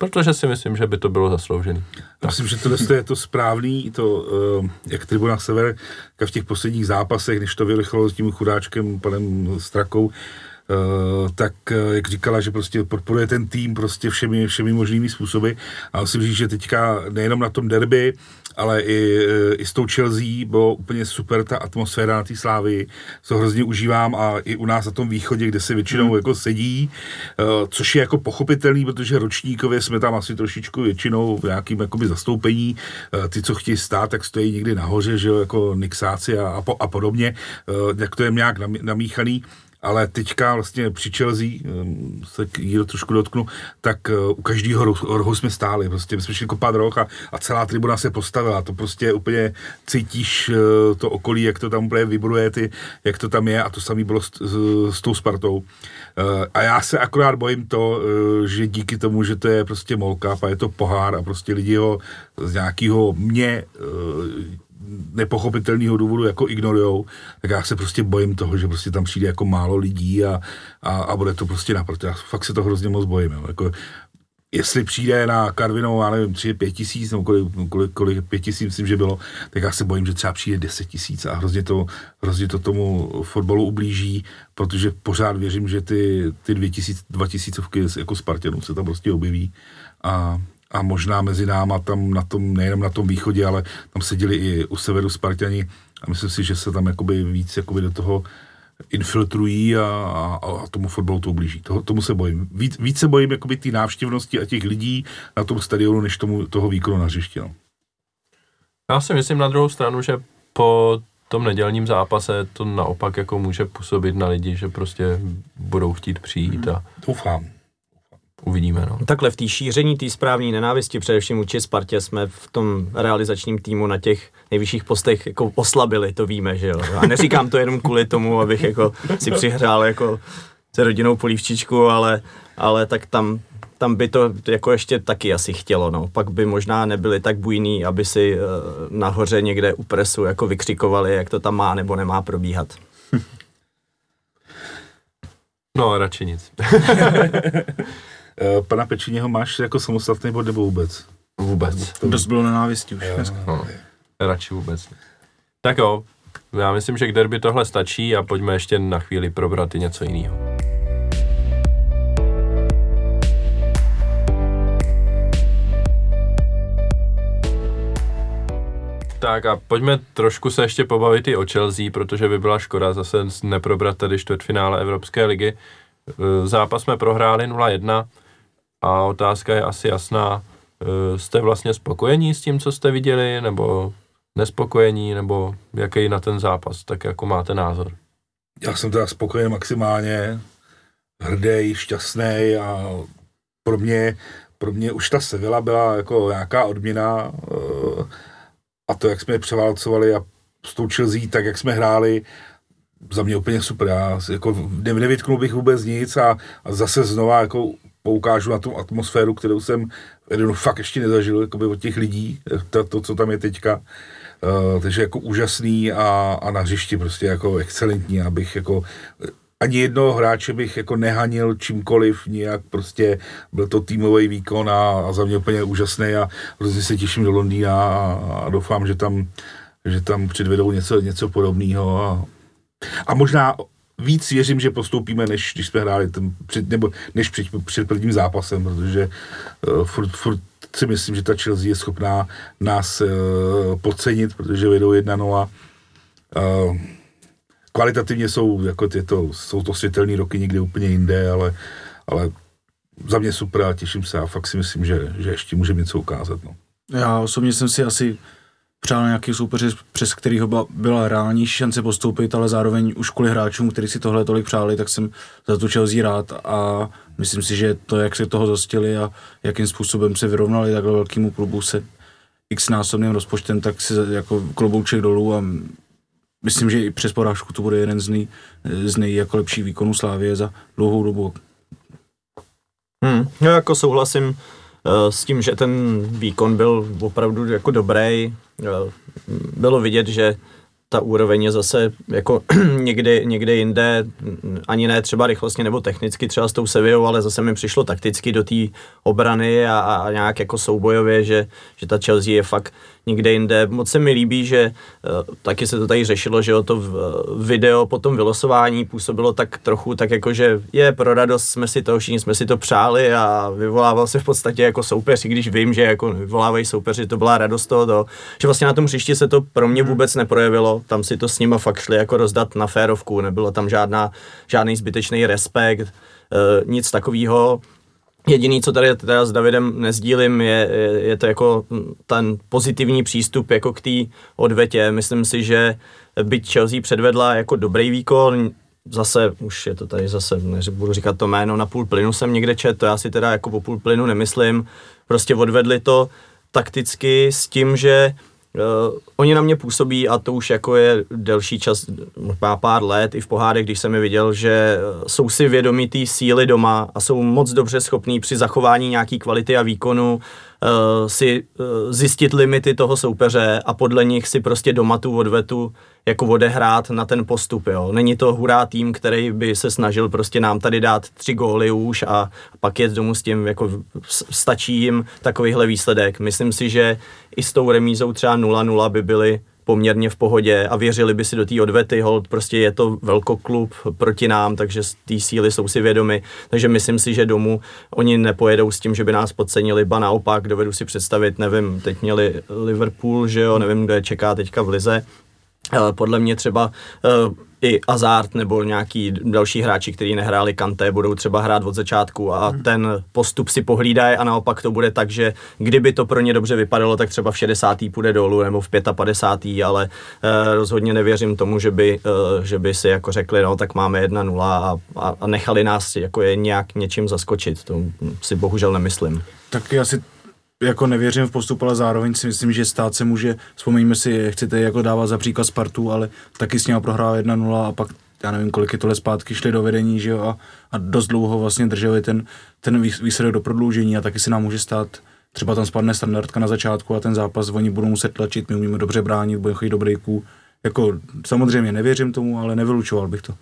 protože si myslím, že by to bylo zasloužený. Myslím, že tohle je to správný, to, uh, jak Tribuna Sever v těch posledních zápasech, než to vyrychlo s tím chudáčkem panem Strakou, tak uh, jak říkala, že prostě podporuje ten tým prostě všemi, všemi možnými způsoby. A musím říct, že teďka nejenom na tom derby, ale i, i s tou Chelsea bylo úplně super ta atmosféra na té slávy, co hrozně užívám a i u nás na tom východě, kde se většinou hmm. jako sedí, což je jako pochopitelný, protože ročníkově jsme tam asi trošičku většinou v nějakým jakoby zastoupení, ty, co chtějí stát, tak stojí někdy nahoře, že jo, jako Nixáci a, a, po, a podobně, jak to je nějak namíchaný, ale teďka vlastně při Chelsea, ehm, se jí trošku dotknu, tak eh, u každého rohu jsme stáli, prostě my jsme šli kopat roh a, a celá tribuna se postavila, to prostě úplně cítíš eh, to okolí, jak to tam úplně vybruje, ty, jak to tam je a to samé bylo s, s, s tou Spartou. Eh, a já se akorát bojím to, že díky tomu, že to je prostě molka a je to pohár a prostě lidi ho z nějakého mě nepochopitelného důvodu jako ignorujou, tak já se prostě bojím toho, že prostě tam přijde jako málo lidí a, a, a bude to prostě naprosto. Já fakt se to hrozně moc bojím. Jo. Jako, jestli přijde na Karvinou, já nevím, tři, pět tisíc, nebo kolik, kolik, kolik pět tisíc, myslím, že bylo, tak já se bojím, že třeba přijde deset tisíc a hrozně to, hrozně to tomu fotbalu ublíží, protože pořád věřím, že ty, ty dvě tisíc, dva tisícovky jako Spartanů se tam prostě objeví a, a možná mezi náma tam na tom, nejenom na tom východě, ale tam seděli i u severu Spartani a myslím si, že se tam jakoby víc jakoby do toho infiltrují a, a, a tomu fotbalu to ublíží. Toho, tomu se bojím. Víc, víc se bojím jakoby té návštěvnosti a těch lidí na tom stadionu, než tomu, toho výkonu na hřišti. No. Já si myslím na druhou stranu, že po tom nedělním zápase to naopak jako může působit na lidi, že prostě budou chtít přijít. A... Doufám uvidíme. No. Takhle v té šíření té správné nenávisti, především vůči Spartě, jsme v tom realizačním týmu na těch nejvyšších postech jako oslabili, to víme, že jo. A neříkám to jenom kvůli tomu, abych jako si přihrál jako se rodinou polívčičku, ale, ale tak tam tam by to jako ještě taky asi chtělo, no. Pak by možná nebyli tak bujní, aby si uh, nahoře někde u presu jako vykřikovali, jak to tam má nebo nemá probíhat. No, radši nic. Eh, Pana Pečíněho máš jako samostatný bod nebo vůbec? Vůbec. Dost bylo nenávistí už dneska. No, radši vůbec. Tak jo, já myslím, že k derby tohle stačí a pojďme ještě na chvíli probrat i něco jiného. Tak a pojďme trošku se ještě pobavit i o Chelsea, protože by byla škoda zase neprobrat tady čtvrtfinále Evropské ligy. E, Zápas jsme prohráli 0-1 a otázka je asi jasná. E, Jste vlastně spokojení s tím, co jste viděli, nebo nespokojení, nebo jaký na ten zápas, tak jako máte názor? Já jsem teda spokojený maximálně, hrdý, šťastný a pro mě, pro mě už ta Sevilla byla jako nějaká odměna eh, a to, jak jsme je převálcovali a s tou Chelsea, tak jak jsme hráli, za mě úplně super. Já jako ne- nevytknul bych vůbec nic a, a zase znova jako poukážu na tu atmosféru, kterou jsem v Edenu fakt ještě nezažil jakoby od těch lidí, to, to co tam je teďka. Uh, takže jako úžasný a, a na hřišti prostě jako excelentní, abych jako ani jednoho hráče bych jako nehanil čímkoliv, nějak prostě byl to týmový výkon a, a za mě úplně úžasný a hrozně se těším do Londýna a, a doufám, že tam, že tam předvedou něco, něco podobného a, a možná víc věřím, že postoupíme, než když jsme hráli ten před, nebo než před, před prvním zápasem, protože uh, furt, furt si myslím, že ta Chelsea je schopná nás uh, podcenit, protože vedou 1-0. Uh, kvalitativně jsou, jako tyto, jsou to světelné roky někde úplně jinde, ale, ale za mě super a těším se a fakt si myslím, že, že ještě můžeme něco ukázat. No. Já osobně jsem si asi přál nějaký soupeře, přes kterýho byla, byla reální šance postoupit, ale zároveň už kvůli hráčům, kteří si tohle tolik přáli, tak jsem za tu Chelsea rád a myslím si, že to, jak se toho zastili a jakým způsobem se vyrovnali takhle velkému klubu se x násobným rozpočtem, tak si jako klobouček dolů a myslím, že i přes porážku to bude jeden z nej, z nej jako lepších výkonů Slávie za dlouhou dobu. Hmm, no jako souhlasím uh, s tím, že ten výkon byl opravdu jako dobrý. Uh, bylo vidět, že ta úroveň je zase jako někde, někde jinde, ani ne třeba rychlostně nebo technicky třeba s tou Sevillou, ale zase mi přišlo takticky do té obrany a, a nějak jako soubojově, že, že ta Chelsea je fakt někde jinde. Moc se mi líbí, že uh, taky se to tady řešilo, že o to v, video po tom vylosování působilo tak trochu tak jako, že je pro radost, jsme si to, všichni jsme si to přáli a vyvolával se v podstatě jako soupeř, i když vím, že jako vyvolávají soupeři, to byla radost toho, to, že vlastně na tom hřišti se to pro mě vůbec neprojevilo, tam si to s nima fakt šli jako rozdat na férovku, nebylo tam žádná, žádný zbytečný respekt, uh, nic takového. Jediný, co tady teda s Davidem nezdílím, je, je, je to jako ten pozitivní přístup jako k té odvetě. Myslím si, že byť Chelsea předvedla jako dobrý výkon, zase, už je to tady zase, nebudu říkat to jméno, na půl plynu jsem někde čet, to já si teda jako po půl plynu nemyslím, prostě odvedli to takticky s tím, že Uh, oni na mě působí a to už jako je delší čas, má pár let i v pohádech, když jsem je viděl, že jsou si vědomí té síly doma a jsou moc dobře schopní při zachování nějaký kvality a výkonu. uh, si uh, zjistit limity toho soupeře a podle nich si prostě doma tu odvetu jako odehrát na ten postup, jo. Není to hurá tým, který by se snažil prostě nám tady dát tři góly už a pak jet domů s tím, jako stačí jim takovýhle výsledek. Myslím si, že i s tou remízou třeba 0-0 by byli poměrně v pohodě a věřili by si do té odvety, hold, prostě je to velkoklub proti nám, takže ty síly jsou si vědomi, takže myslím si, že domů oni nepojedou s tím, že by nás podcenili, ba naopak, dovedu si představit, nevím, teď měli Liverpool, že jo, nevím, kdo je čeká teďka v Lize, podle mě třeba uh, i Azart nebo nějaký další hráči, kteří nehráli Kanté, budou třeba hrát od začátku a hmm. ten postup si pohlídají a naopak to bude tak, že kdyby to pro ně dobře vypadalo, tak třeba v 60. půjde dolů nebo v 55. ale uh, rozhodně nevěřím tomu, že by, uh, že by si jako řekli, no tak máme 1-0 a, a, a nechali nás jako je nějak něčím zaskočit. To si bohužel nemyslím. Tak já si jako nevěřím v postup, ale zároveň si myslím, že stát se může, vzpomeňme si, chcete jako dávat za příklad Spartu, ale taky s ním prohrál 1-0 a pak já nevím, kolik je tohle zpátky, šli do vedení, že jo, a, a dost dlouho vlastně drželi ten, ten výsledek do prodloužení a taky se nám může stát, třeba tam spadne standardka na začátku a ten zápas oni budou muset tlačit, my umíme dobře bránit, budeme chodit do breaků. Jako samozřejmě nevěřím tomu, ale nevylučoval bych to.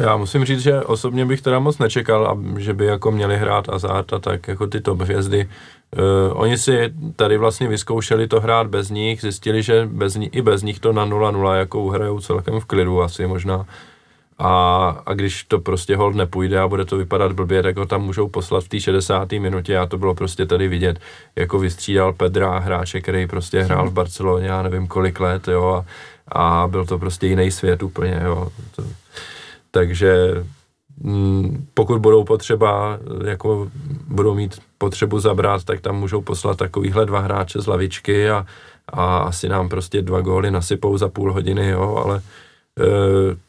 Já musím říct, že osobně bych teda moc nečekal, že by jako měli hrát Azart tak jako ty top hvězdy. Uh, oni si tady vlastně vyzkoušeli to hrát bez nich, zjistili, že bez ní, i bez nich to na 0-0 jako uhrajou celkem v klidu asi možná. A, a když to prostě hold nepůjde a bude to vypadat blbě, tak ho tam můžou poslat v té 60. minutě a to bylo prostě tady vidět, jako vystřídal Pedra, hráče, který prostě hrál v Barceloně, já nevím kolik let, jo, a, a byl to prostě jiný svět úplně, jo. To, takže mm, pokud budou potřeba, jako budou mít potřebu zabrat, tak tam můžou poslat takovýhle dva hráče z lavičky a, a asi nám prostě dva góly nasypou za půl hodiny, jo, ale e,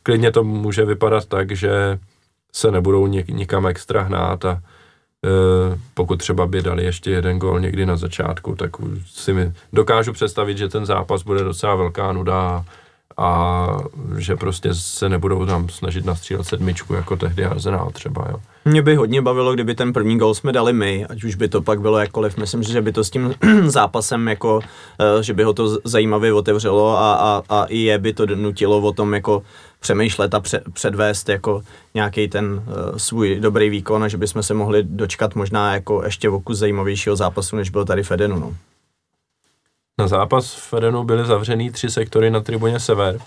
klidně to může vypadat tak, že se nebudou nik, nikam extra hnát a e, pokud třeba by dali ještě jeden gól někdy na začátku, tak si mi dokážu představit, že ten zápas bude docela velká nuda a že prostě se nebudou tam snažit nastřílet sedmičku, jako tehdy Arsenal třeba, jo. Mě by hodně bavilo, kdyby ten první gol jsme dali my, ať už by to pak bylo jakkoliv. Myslím, že by to s tím zápasem jako, eh, že by ho to zajímavě otevřelo a, a, a i je by to nutilo o tom jako přemýšlet a před, předvést jako nějaký ten uh, svůj dobrý výkon a že bychom se mohli dočkat možná jako ještě o kus zajímavějšího zápasu, než byl tady Fedenu. No. Na zápas v Edenu byly zavřený tři sektory na tribuně Sever.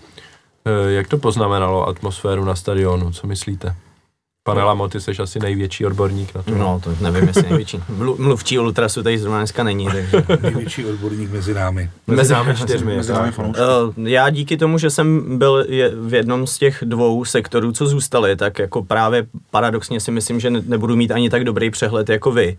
Eh, jak to poznamenalo atmosféru na stadionu, co myslíte? Pane Lamo, ty jsi asi největší odborník na to. No, to nevím, jestli největší. Mluvčí Ultrasu tady zrovna dneska není, takže... největší odborník mezi námi. Mezi námi čtyřmi. Mezi námi uh, Já díky tomu, že jsem byl v jednom z těch dvou sektorů, co zůstaly, tak jako právě paradoxně si myslím, že nebudu mít ani tak dobrý přehled jako vy.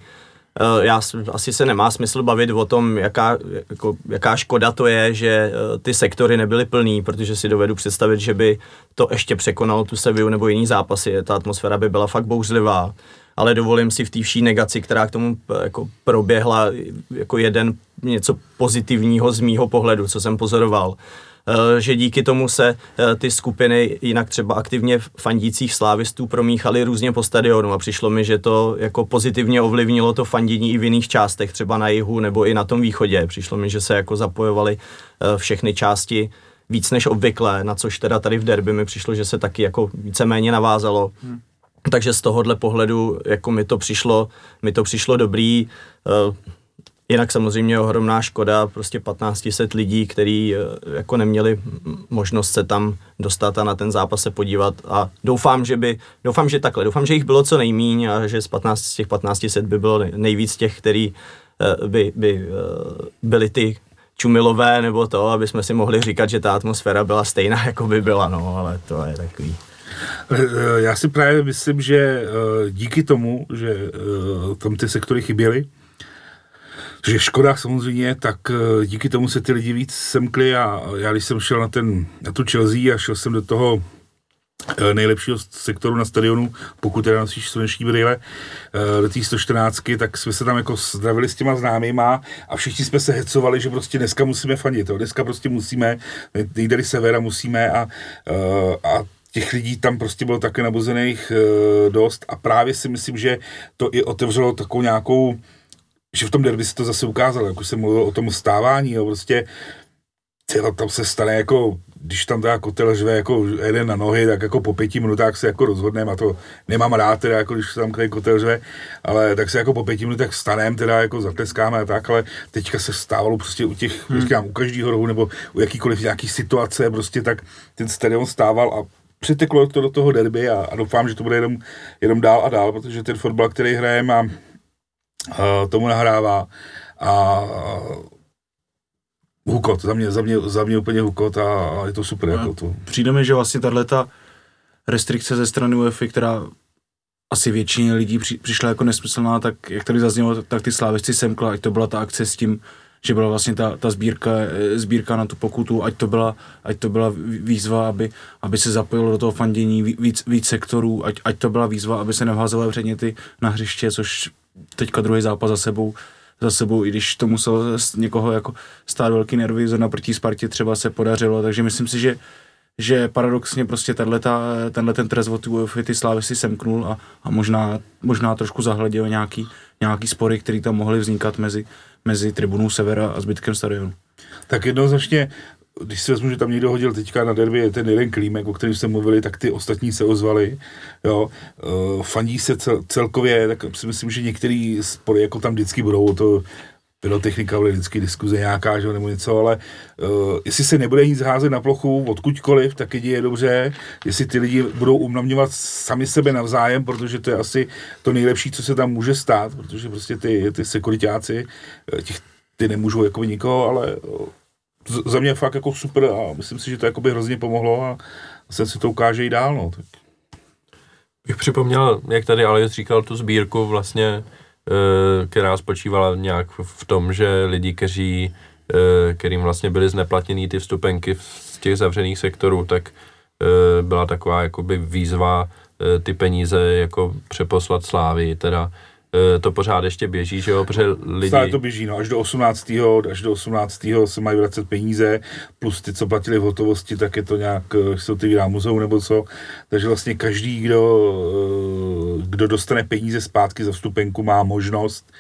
Eh, já asi se nemá smysl bavit o tom, jaká, jako, jaká škoda to je, že eh, ty sektory nebyly plný, protože si dovedu představit, že by to ještě překonalo tu Seviu nebo jiný zápasy. Ta atmosféra by byla fakt bouřlivá, ale dovolím si v té vší negaci, která k tomu eh, jako proběhla, jako jeden něco pozitivního z mýho pohledu, co jsem pozoroval že díky tomu se eh, ty skupiny jinak třeba aktivně fandících slávistů promíchaly různě po stadionu a přišlo mi, že to jako pozitivně ovlivnilo to fandění i v jiných částech, třeba na jihu nebo i na tom východě. Přišlo mi, že se jako zapojovaly eh, všechny části víc než obvykle, na což teda tady v derby mi přišlo, že se taky jako víceméně navázalo. Hmm. Takže z tohohle pohledu jako mi to přišlo, mi to přišlo dobrý. Jinak samozřejmě ohromná škoda, prostě 1500 lidí, kteří eh, jako neměli možnost se tam dostat a na ten zápas se podívat a doufám, že by, doufám, že takhle, doufám, že jich bylo co nejmíň a že z, 15, z těch 1500 by bylo nejvíc těch, který eh, by, by eh, byli ty čumilové nebo to, aby jsme si mohli říkat, že ta atmosféra byla stejná, jako by byla, no, ale to je takový. Já si právě myslím, že díky tomu, že tam ty sektory chyběly, že škoda samozřejmě, tak eh, díky tomu se ty lidi víc semkli a já když jsem šel na, ten, na tu Chelsea a šel jsem do toho eh, nejlepšího sektoru na stadionu, pokud teda nosíš sluneční brýle, eh, do té 114, tak jsme se tam jako zdravili s těma známýma a všichni jsme se hecovali, že prostě dneska musíme fandit, jo. dneska prostě musíme, nejdeli severa musíme a, a těch lidí tam prostě bylo také nabuzených dost a právě si myslím, že to i otevřelo takovou nějakou že v tom derby se to zase ukázalo, jak už jsem mluvil o tom stávání, jo, prostě tyjo, tam se stane jako, když tam teda kotel žve jako jeden na nohy, tak jako po pěti minutách se jako rozhodneme a to nemám rád teda, jako když tam který kotel žve, ale tak se jako po pěti minutách stanem teda jako zatleskáme a tak, ale teďka se stávalo prostě u těch, hmm. říkám, u každého rohu nebo u jakýkoliv nějaký situace prostě, tak ten stadion stával a přiteklo to do toho derby a, a doufám, že to bude jenom, jenom dál a dál, protože ten fotbal, který hrajeme a tomu nahrává a hukot, za mě, za mě, za mě úplně hukot a, a je to super. No, jako to. Přijde mi, že vlastně tato restrikce ze strany UEFA, která asi většině lidí při, přišla jako nesmyslná, tak jak tady zaznělo, tak ty slávesci semkla, ať to byla ta akce s tím, že byla vlastně ta, ta sbírka, sbírka na tu pokutu, ať to byla, ať to byla výzva, aby, aby se zapojilo do toho fandění víc, víc sektorů, ať, ať to byla výzva, aby se nevházaly předměty na hřiště, což teďka druhý zápas za sebou, za sebou, i když to muselo někoho jako stát velký nervy, zrovna proti Spartě třeba se podařilo, takže myslím si, že že paradoxně prostě tato, tenhle ten trest od ty, ty slávy si semknul a, a možná, možná trošku zahleděl nějaký, nějaký spory, které tam mohly vznikat mezi, mezi tribunou Severa a zbytkem stadionu. Tak jednoznačně když si vezmu, že tam někdo hodil teďka na derby ten jeden klímek, o kterém jsme mluvili, tak ty ostatní se ozvali, jo, uh, fandí se cel, celkově, tak si myslím, že některý spory jako tam vždycky budou, to pyrotechnika bude vždycky diskuze nějaká, že, nebo něco, ale uh, jestli se nebude nic házet na plochu odkudkoliv, tak je dobře, jestli ty lidi budou umnavňovat sami sebe navzájem, protože to je asi to nejlepší, co se tam může stát, protože prostě ty, ty sekuritáci, těch, ty nemůžou jako nikoho, ale za mě fakt jako super a myslím si, že to jakoby hrozně pomohlo a se si to ukáže i dál. No. Tak. Bych připomněl, jak tady Alex říkal, tu sbírku vlastně, e, která spočívala nějak v tom, že lidi, kteří, e, kterým vlastně byly zneplatněny ty vstupenky z těch zavřených sektorů, tak e, byla taková jakoby výzva ty peníze jako přeposlat slávy, teda Eh, to pořád ještě běží, že jo, protože lidi... Stále to běží, no, až do 18. až do 18. se mají vracet peníze, plus ty, co platili v hotovosti, tak je to nějak, eh, se otevírá muzeum nebo co, takže vlastně každý, kdo, eh, kdo dostane peníze zpátky za vstupenku, má možnost,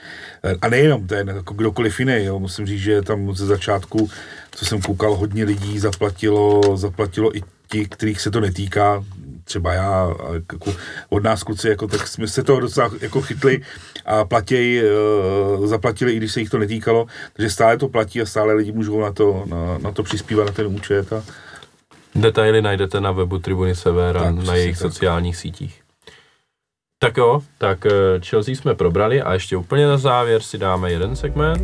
a nejenom ten, jako kdokoliv jiný, jo, musím říct, že tam ze začátku, co jsem koukal, hodně lidí zaplatilo, zaplatilo i ti, kterých se to netýká, třeba já, jako od nás kluci, jako, tak jsme se toho docela jako chytli a platěj, uh, zaplatili, i když se jich to netýkalo, takže stále to platí a stále lidi můžou na to, na, na to přispívat, na ten účet. A... Detaily najdete na webu Tribuny Sever a na jejich tak. sociálních sítích. Tak jo, tak eh, Chelsea jsme probrali a ještě úplně na závěr si dáme jeden segment.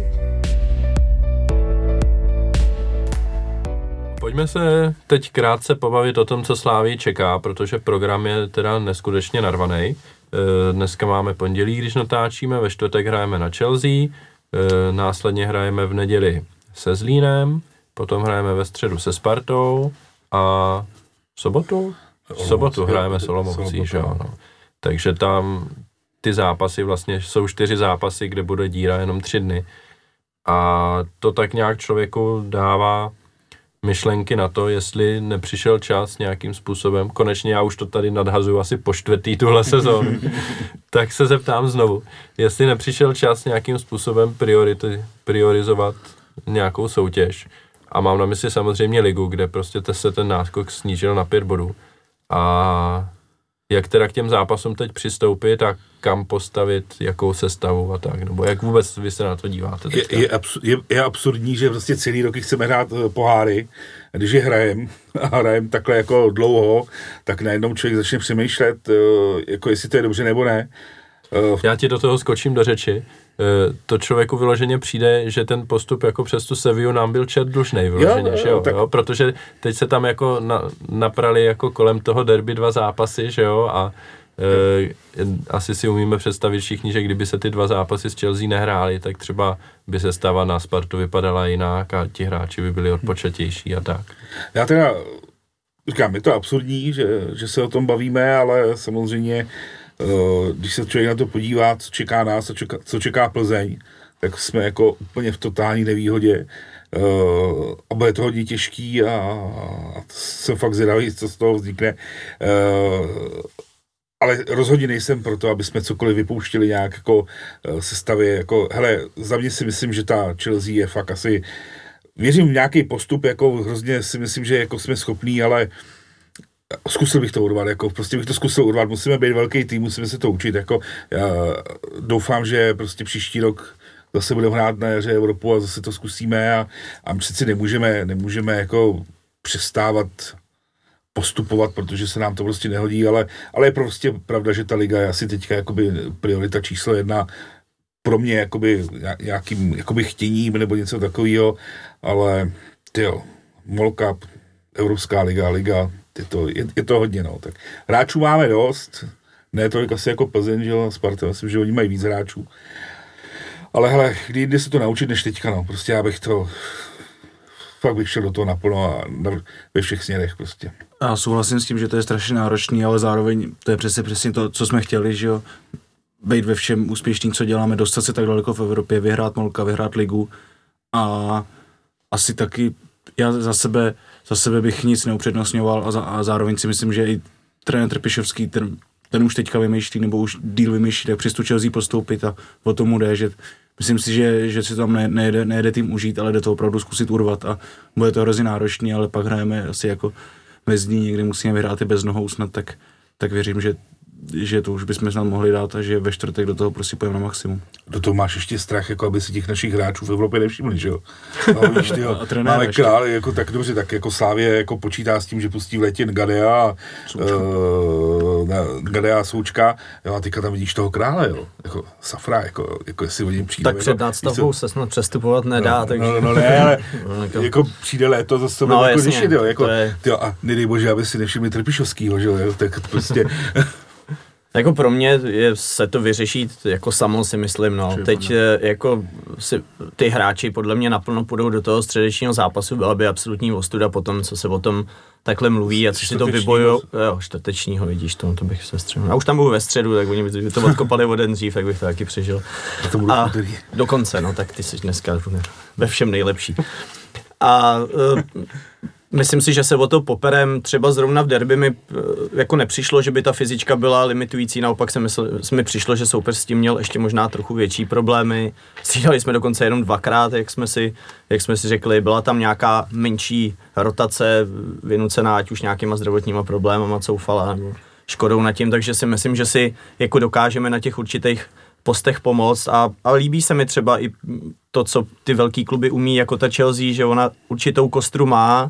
Pojďme se teď krátce pobavit o tom, co Sláví čeká, protože program je teda neskutečně narvaný. Eh, dneska máme pondělí, když natáčíme, ve čtvrtek hrajeme na Chelsea, eh, následně hrajeme v neděli se Zlínem, potom hrajeme ve středu se Spartou a v sobotu? V sobotu hrajeme s Olomoucí, že jo. No. Takže tam ty zápasy vlastně jsou čtyři zápasy, kde bude díra jenom tři dny. A to tak nějak člověku dává myšlenky na to, jestli nepřišel čas nějakým způsobem, konečně já už to tady nadhazuju asi po čtvrtý tuhle sezónu, tak se zeptám znovu, jestli nepřišel čas nějakým způsobem priority, priorizovat nějakou soutěž. A mám na mysli samozřejmě ligu, kde prostě se ten náskok snížil na pět bodů. A jak teda k těm zápasům teď přistoupit a kam postavit, jakou sestavu a tak, nebo jak vůbec vy se na to díváte teďka? Je, je, absur, je, je absurdní, že vlastně celý roky chceme hrát uh, poháry, když je hrajem a hrajem takhle jako dlouho, tak najednou člověk začne přemýšlet, uh, jako jestli to je dobře nebo ne. Uh, Já ti do toho skočím do řeči. Eh, to člověku vyloženě přijde, že ten postup jako přes tu Seviu nám byl čet dlužnej vyloženě, jo, že jo, tak... jo, protože teď se tam jako na, naprali jako kolem toho derby dva zápasy, že jo, a e, asi si umíme představit všichni, že kdyby se ty dva zápasy s Chelsea nehrály, tak třeba by se stava na Spartu vypadala jinak a ti hráči by byli odpočatější a tak. Já teda říkám, je to absurdní, že, že se o tom bavíme, ale samozřejmě když se člověk na to podívá, co čeká nás, co čeká, co čeká Plzeň, tak jsme jako úplně v totální nevýhodě uh, a bude to hodně těžký a, a jsem fakt zvědavý, co z toho vznikne. Uh, ale rozhodně nejsem pro to, aby jsme cokoliv vypouštili nějak jako sestavě, jako, hele, za mě si myslím, že ta Chelsea je fakt asi, věřím v nějaký postup, jako hrozně si myslím, že jako jsme schopní, ale uh, zkusil bych to urvat, jako prostě bych to zkusil urvat, musíme být velký tým, musíme se to učit, jako já doufám, že prostě příští rok zase budeme hrát na jaře Evropu a zase to zkusíme a, a přeci nemůžeme, nemůžeme jako přestávat postupovat, protože se nám to prostě nehodí, ale, ale je prostě pravda, že ta liga je asi teďka jakoby priorita číslo jedna pro mě jakoby nějakým jakoby chtěním nebo něco takového, ale ty jo, Cup, Evropská liga, liga, je to, je, je to hodně, no. Tak hráčů máme dost, ne tolik asi jako Plzeň, že Sparta, myslím, že oni mají víc hráčů. Ale hele, kdy jde se to naučit než teďka, no. Prostě já bych to, fakt bych šel do toho naplno a na, ve všech směrech prostě. Já souhlasím s tím, že to je strašně náročný, ale zároveň to je přesně přesně to, co jsme chtěli, že jo, být ve všem úspěšný, co děláme, dostat se tak daleko v Evropě, vyhrát Molka, vyhrát ligu a asi taky já za sebe, za sebe bych nic neupřednostňoval a, za, a zároveň si myslím, že i trenér Trpišovský, ten, ten už teďka vymýšlí, nebo už díl vymýšlí, tak přes tu Chelsea postoupit a o tomu jde, že myslím si, že, že si tam ne, nejde, nejde tým užít, ale jde to opravdu zkusit urvat a bude to hrozně náročný, ale pak hrajeme asi jako mezní, někdy musíme vyhrát i bez nohou snad, tak, tak věřím, že že to už bychom snad mohli dát a že ve čtvrtek do toho prostě pojeme na maximum. Do toho máš ještě strach, jako aby si těch našich hráčů v Evropě nevšimli, že jo? No, víš, tyjo, A máme ještě. králi, jako tak dobře, tak jako Slávě jako počítá s tím, že pustí v létě Gadea, uh, Gadea Součka, jo, a teďka tam vidíš toho krále, jo, jako Safra, jako, jako jestli o něm přijde. Tak jako, před co? se snad přestupovat nedá, no, takže... No, no, ne, ale No, jako- přijde léto, zase to No, no, jako jasně, řešit, jo, jako, to je- tyjo, a nedej bože, aby si nevšimli Trpišovskýho, že jo, tak prostě, Jako pro mě je, se to vyřešit jako samo si myslím, no. Určitě, Teď eh, jako si, ty hráči podle mě naplno půjdou do toho středečního zápasu, byla by absolutní ostuda po tom, co se o tom takhle mluví a co si to vybojou. Jo, čtvrtečního, vidíš, to, to bych se střelil. A už tam byl ve středu, tak oni by to odkopali o den dřív, tak bych to taky přežil. to budu A dokonce, no tak ty jsi dneska ve všem nejlepší. A uh, myslím si, že se o to poperem. Třeba zrovna v derby mi eh, jako nepřišlo, že by ta fyzička byla limitující, naopak se mysl, mi přišlo, že soupeř s tím měl ještě možná trochu větší problémy. Střídali jsme dokonce jenom dvakrát, jak jsme si, jak jsme si řekli, byla tam nějaká menší rotace vynucená, ať už nějakýma zdravotníma problémama coufala nebo škodou nad tím, takže si myslím, že si jako dokážeme na těch určitých postech pomoct. A, a líbí se mi třeba i to, co ty velký kluby umí, jako ta Chelsea, že ona určitou kostru má,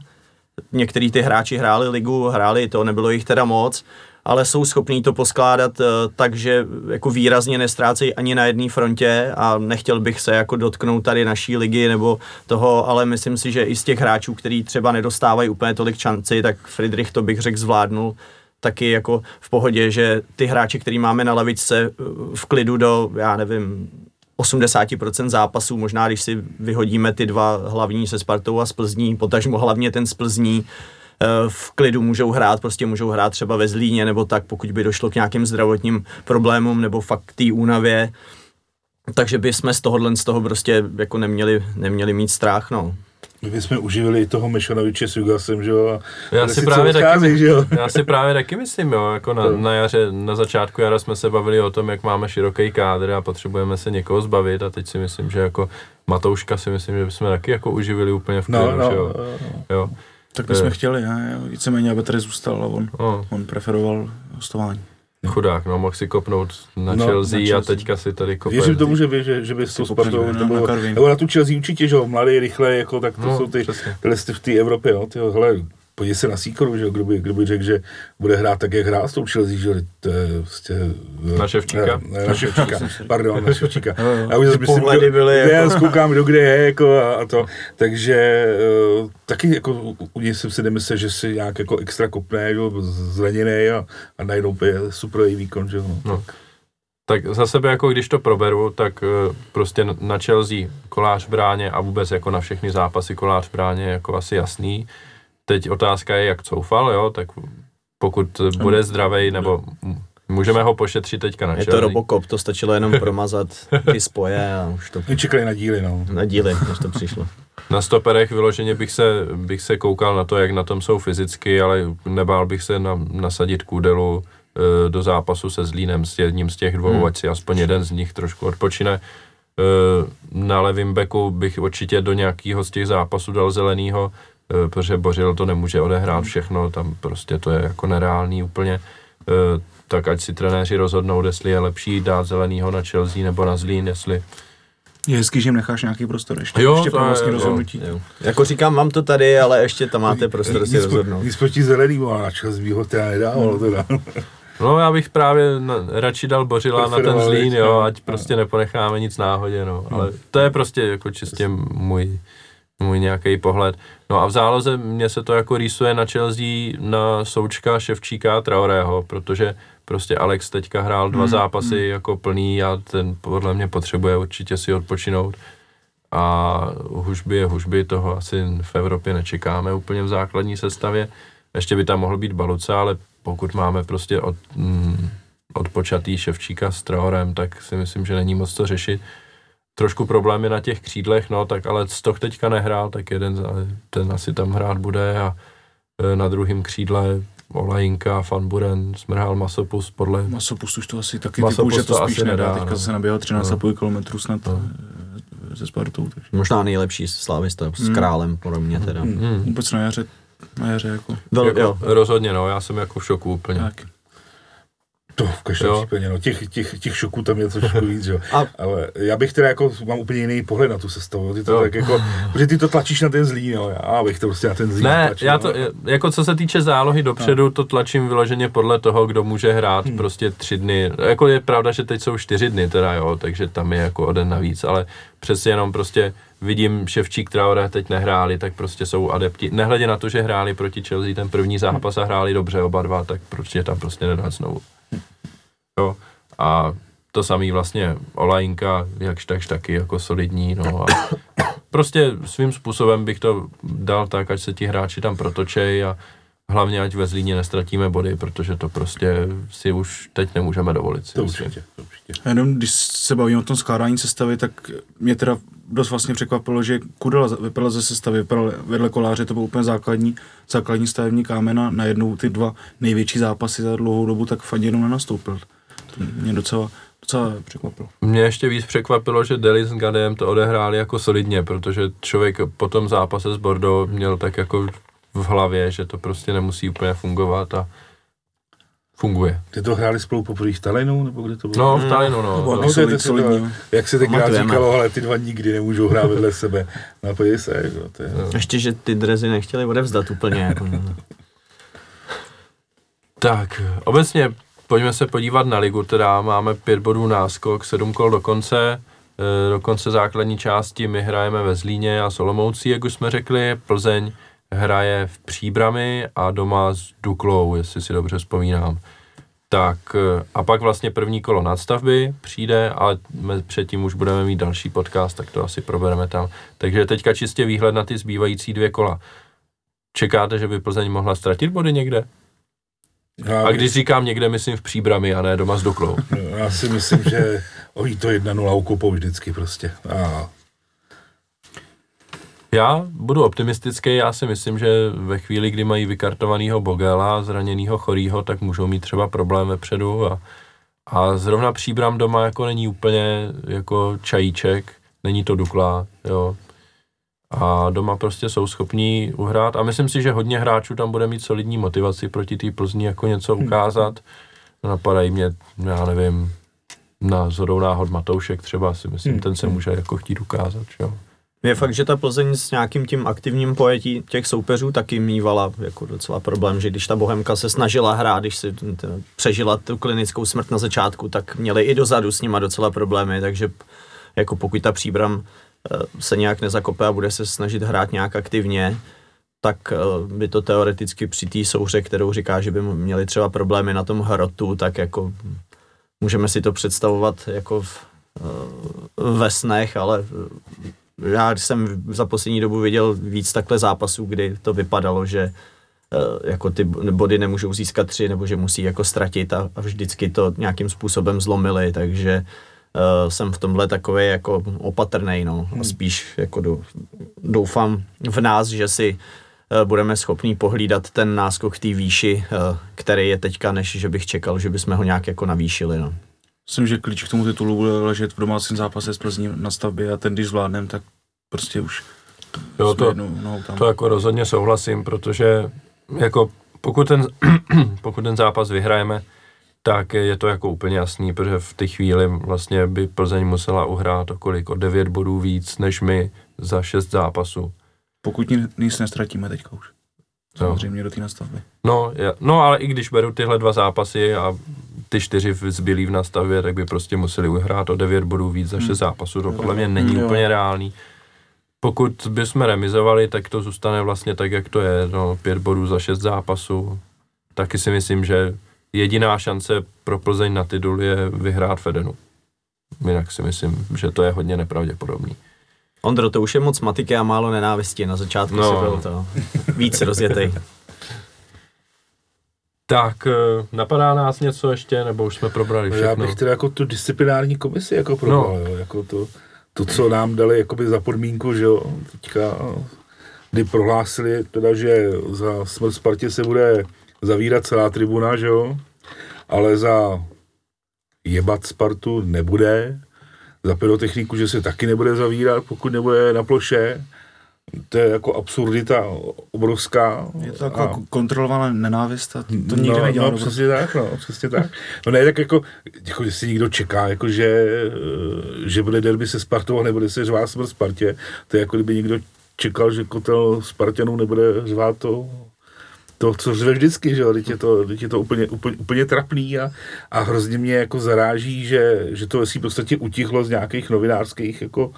některý ty hráči hráli ligu, hráli to, nebylo jich teda moc, ale jsou schopní to poskládat uh, tak, že jako výrazně nestrácejí ani na jedné frontě a nechtěl bych se jako dotknout tady naší ligy nebo toho, ale myslím si, že i z těch hráčů, který třeba nedostávají úplně tolik šanci, tak Friedrich to bych řekl zvládnul taky jako v pohodě, že ty hráči, který máme na lavičce uh, v klidu do, já nevím, 80% zápasů, možná když si vyhodíme ty dva hlavní se Spartou a z Plzní, potažmo hlavně ten z Plzní, eh, v klidu můžou hrát, prostě můžou hrát třeba ve Zlíně nebo tak, pokud by došlo k nějakým zdravotním problémům nebo fakt té únavě. Takže by jsme z tohohle z toho prostě jako neměli, neměli mít strach, no. My bychom uživili i toho Mešanoviče s Jugasem, že jo, a Já si, právě taky, odchází, že jo. já si právě taky myslím, jo, jako na, na jaře, na začátku jara jsme se bavili o tom, jak máme široký kádr a potřebujeme se někoho zbavit a teď si myslím, že jako Matouška si myslím, že bychom taky jako uživili úplně v klidu, No, no, že jo. no. jo. Tak bychom Eh. chtěli, ne? Víceméně, aby tady zůstal a on, No, on preferoval hostování. Chudák, no, mohl si kopnout na No, Chelsea, na a teďka si tady kope. Věřím tomu, že by, že, že by s tou Spartou, bylo, na Karvin. nebo na tu Chelsea určitě, že jo, mladý, rychle, jako, tak to No, jsou ty, ty v té Evropě, no, tyjo, hele, podívej se na Sýkoru, že kdo by, kdo by řekl, že bude hrát tak, jak hrál s tou Chelsea, že to je prostě... Na Ševčíka? Ne, ne, na Ševčíka, pardon, na Ševčíka. Jo, jo. Já už zase myslím, pohledy kdo- byly jako- já zkoukám, kdo kde je, jako a, a to, takže uh, taky jako u- něj jsem si nemyslel, že si nějak jako extra kopne, že jo, zraněný a, a najednou je super výkon, že jo, no. No. Tak za sebe, jako když to proberu, tak eh, prostě na- Chelsea kolář v bráně a vůbec jako na všechny zápasy kolář v bráně je jako asi jasný. Teď otázka je, jak coufal, jo, tak pokud bude zdravý, nebo můžeme ho pošetřit teďka na Je to. Robocop, to stačilo jenom promazat ty spoje a už to čekali na díly, no. na díly, než to přišlo. Na stoperech vyloženě bych se, bych se koukal na to, jak na tom jsou fyzicky, ale nebál bych se na, nasadit kůdelu e, do zápasu se Zlínem s jedním z těch dvou, Hmm. ať si aspoň jeden z nich trošku odpočine. E, na levém beku bych určitě do nějakého z těch zápasů dal zelenýho, protože Bořil to nemůže odehrát všechno, tam prostě to je jako nereálný úplně. E, tak ať si trenéři rozhodnou, jestli je lepší dát zelenýho na Chelsea nebo na Zlín, jestli Je hezký, že jim necháš nějaký prostor ještě, Jo, ještě pro vlastní rozhodnutí. Jo. Jako říkám, mám to tady, ale ještě tam máte prostor si rozhodnout. Nic proti zelenýmu, ale na čas by ho teda nedávalo, teda. No já bych právě na, radši dal Bořila na ten Zlín, bych, jo, no. ať prostě neponecháme nic náhodě, no. Ale to je prostě jako čistě můj, můj nějaký pohled. No a v záloze mně se to jako rýsuje na Chelsea na Součka, Ševčíka a Traorého, protože prostě Alex teďka hrál dva zápasy jako plný a ten podle mě potřebuje určitě si odpočinout. A hužby je hužby, toho asi v Evropě nečekáme úplně v základní sestavě. Ještě by tam mohl být Baluca, ale pokud máme prostě od, mm, odpočatý Ševčíka s Traorem, tak si myslím, že není moc to řešit. Trošku problémy na těch křídlech, no, tak ale Stoch teďka nehrál, tak jeden, za- ten asi tam hrát bude a e, na druhém křídle Olajinka, Fanburen, Smrhal, Masopus, podle Masopust už to asi taky Masopust typu, že to, to spíš asi nedá. nedá, Teďka no. se naběhal 13,5 km snad No. eh, se Spartou. Takže. Možná nejlepší slávista s Hmm. králem, pro mě teda. Hmm. Vůbec na jaře, na jaře jako. Vel, jako, jo. rozhodně, no, já jsem jako v šoku úplně. Tak. To v každém Jo. případě, no, těch, těch, těch šoků tam je trošku víc, jo. A- Ale já bych teda jako, mám úplně jiný pohled na tu sestavu, ty to Jo. tak jako, protože ty to tlačíš na ten zlý, no, já bych to prostě na ten zlý Ne, tlačil, já no. to, jako co se týče zálohy dopředu, to tlačím vyloženě podle toho, kdo může hrát Hmm. prostě tři dny. Jako je pravda, že teď jsou čtyři dny teda, jo, takže tam je jako o den navíc, ale přesně jenom prostě vidím Ševčík, Traore teď nehráli, tak prostě jsou adepti. Nehledě na to, že hráli proti Chelsea ten první zápas a hráli dobře oba dva, tak proč je tam prostě nedát znovu. Jo, a to samý vlastně Olajinka, jakž takž taky jako solidní, no a prostě svým způsobem bych to dal tak, ať se ti hráči tam protočej a hlavně ať ve Zlíně nestratíme body, protože to prostě si už teď nemůžeme dovolit. Si To myslím. určitě, to určitě. A jenom když se bavíme o tom skládání sestavy, tak mě teda dost vlastně překvapilo, že Kudela vypadal ze sestavy, vypadal vedle koláře, to byl úplně základní, základní stavební kámen a najednou ty dva největší zápasy za dlouhou dobu, tak fakt jenom nenastoupil. To mě docela, docela překvapilo. Mě ještě víc překvapilo, že Delis s Gadem to odehráli jako solidně, protože člověk po tom zápase s Bordeaux měl tak jako v hlavě, že to prostě nemusí úplně fungovat a funguje. Ty to hráli spolu poprvé v Talinu, nebo kde to bylo? No, v Talinu, no. No. je solid- to- solidní. Jak se tenkrát Pamatujeme. říkalo, ale ty dva nikdy nemůžou hrát vedle sebe. No podívej se, jako, to je, No. ještě, že ty drezy nechtěli odevzdat úplně. Jako, no. Tak, obecně pojďme se podívat na ligu, teda máme pět bodů náskok, sedm kol do konce, e, do konce základní části my hrajeme ve Zlíně a Solomoucí, jak už jsme řekli, Plzeň hraje v Příbrami a doma s Duklou, jestli si dobře vzpomínám. Tak e, a pak vlastně první kolo nadstavby přijde, ale předtím už budeme mít další podcast, tak to asi probereme tam. Takže teďka čistě výhled na ty zbývající dvě kola. Čekáte, že by Plzeň mohla ztratit body někde? Já, A když říkám někde, myslím v příbrami a ne doma s Duklou. já si myslím, že oni to 1-0 ukopou vždycky prostě. A Já budu optimistický, já si myslím, že ve chvíli, kdy mají vykartovaného Bogela, zraněného chorýho, tak můžou mít třeba problém vepředu a, a zrovna příbram doma jako není úplně jako čajíček, není to Dukla, jo. A doma prostě jsou schopní uhrát a myslím si, že hodně hráčů tam bude mít solidní motivaci proti té Plzni jako něco ukázat. Napadají mě, já nevím, na zhodou náhod Matoušek třeba si myslím, Hmm. ten se může jako chtít ukázat, že jo. Je fakt, že ta Plzeň s nějakým tím aktivním pojetí těch soupeřů taky mývala jako docela problém, že když ta Bohemka se snažila hrát, když si přežila tu klinickou smrt na začátku, tak měli i dozadu s nima docela problémy, takže jako pokud ta příbram se nějak nezakope a bude se snažit hrát nějak aktivně, tak eh, by to teoreticky při té souhře, kterou říká, že by měli třeba problémy na tom hrotu, tak jako můžeme si to představovat jako v, eh, ve snech, ale eh, já jsem za poslední dobu viděl víc takhle zápasů, kdy to vypadalo, že eh, jako ty body nemůžou získat tři, nebo že musí jako ztratit a, a vždycky to nějakým způsobem zlomili, takže uh, jsem v tomhle takový jako opatrný, no, a spíš jako dou, doufám v nás, že si eh, budeme schopní pohlídat ten náskok té výši, eh, který je teďka, než že bych čekal, že bychom ho nějak jako navýšili, no. Myslím, že klíč k tomu titulu bude ležet v domácím zápase s Plzní na stavbě a ten, když zvládnem, tak prostě už Jo, to, tam. to jako rozhodně souhlasím, protože jako pokud ten, pokud ten zápas vyhrajeme, tak je to jako úplně jasný, protože v té chvíli vlastně by Plzeň musela uhrát o kolik, o 9 bodů víc než my za 6 zápasů. Pokud ni- nic nestratíme teďka už. Samozřejmě do té nastavby. No, ja, no ale i když beru tyhle dva zápasy a ty čtyři zbylí v nastavě, tak by prostě museli uhrát o 9 bodů víc za 6 zápasů. To podle mě není Jo. úplně reálný. Pokud bychom remizovali, tak to zůstane vlastně tak, jak to je. No, 5 bodů za 6 zápasů. Taky si myslím, že jediná šance pro Plzeň na titul je vyhrát Fedenu. Jinak si myslím, že to je hodně nepravděpodobný. Ondro, to už je moc matiky a málo nenávisti. Na začátku No. no. si byl to víc rozjetej. Tak, eh, napadá nás něco ještě, nebo už jsme probrali já všechno? bych teda jako tu disciplinární komisi jako probral, no. jo, jako to, to, co nám dali jakoby za podmínku, že jo, teďka, kdy prohlásili teda, že za smrt Spartě se bude zavírat celá tribuna, že jo, ale za jebat Spartu nebude, za pyrotechniku, že se taky nebude zavírat, pokud nebude na ploše, to je jako absurdita obrovská. Je to jako a... kontrolovaná nenávist a to nikdy no, nedělá. No, přesně tak, no, přesně tak. No ne, tak jako, jako jestli někdo čeká, jako že, že bude derby se Spartou a nebude se řvát smrt Spartě, to je jako kdyby někdo čekal, že kotel Spartanů nebude řvát to, to, co řve vždycky, že jo, teď je to, teď je to úplně, úplně, úplně trapný a, a hrozně mě jako zaráží, že, že to si v podstatě utichlo z nějakých novinářských jako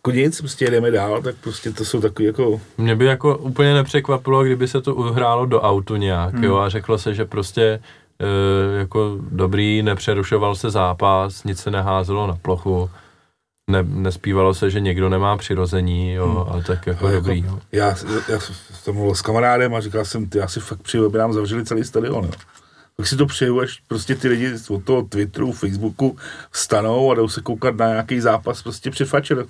jako nic, prostě jedeme dál, tak prostě to jsou takový jako... Mě by jako úplně nepřekvapilo, kdyby se to uhrálo do autu nějak, hmm. jo, a řeklo se, že prostě e, jako dobrý, nepřerušoval se zápas, nic se neházelo na plochu, ne, nespívalo se, že někdo nemá přirození, jo, hmm. ale tak jako ale dobrý. Jako, jo. já, já jsem mluvil s kamarádem a říkal jsem, ty, já si fakt přeju, aby nám zavřeli celý stadion, jo. Tak si to přeju, až prostě ty lidi od toho Twitteru, Facebooku vstanou a jdou se koukat na nějaký zápas prostě před fačer.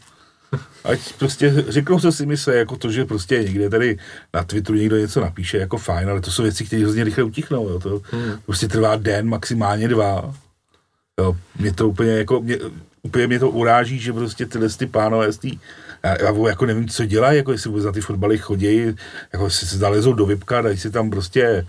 Ať prostě řeknou, co si myslí, jako to, že prostě někde tady na Twitteru někdo něco napíše, jako fajn, ale to jsou věci, které hrozně rychle utichnou, jo. To hmm. prostě trvá den, maximálně dva. Jo, mě to úplně jako, mě, úplně mě to uráží, že prostě tyhle ty pánové z tý, já, já, jako nevím, co dělají, jako jestli vůbec za ty fotbaly chodí, jako jestli se zalezou do vypka, dají si tam prostě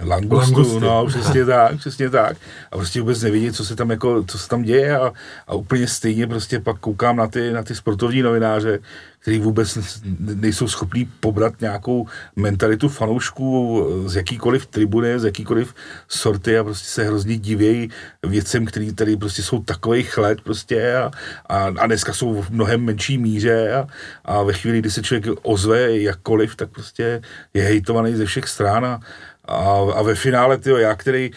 Langustu, no, přesně tak, přesně tak. A prostě vůbec nevidí, co se tam jako, co se tam děje a, a úplně stejně prostě pak koukám na ty, na ty sportovní novináře, kteří vůbec nejsou schopní pobrat nějakou mentalitu fanoušků z jakýkoliv tribuny, z jakýkoliv sorty a prostě se hrozně divějí věcem, který tady prostě jsou takový chled prostě a, a, a dneska jsou v mnohem menší míře a, a ve chvíli, kdy se člověk ozve jakkoliv, tak prostě je hejtovaný ze všech stran a, a, a ve finále, tyjo, já, který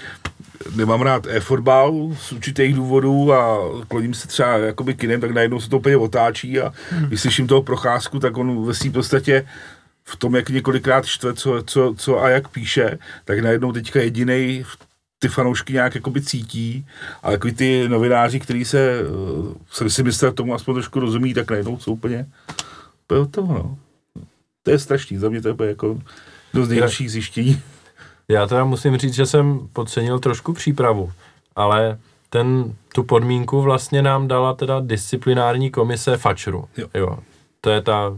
nemám rád e-fotbal z určitých důvodů a kloním se třeba jakoby kinem, tak najednou se to úplně otáčí a hmm. když slyším toho procházku, tak on ve svým podstatě v tom, jak několikrát štve, co, co, co a jak píše, tak najednou teďka jediný ty fanoušky nějak jakoby cítí a jako ty novináři, kteří se, se si myslel tomu aspoň trošku rozumí, tak najednou jsou úplně, úplně to, no. To je strašný, za mě to je jako dost nejlepších zjištění. Já teda musím říct, že jsem podcenil trošku přípravu, ale ten, tu podmínku vlastně nám dala teda disciplinární komise FAČRu. Jo. jo. To je ta,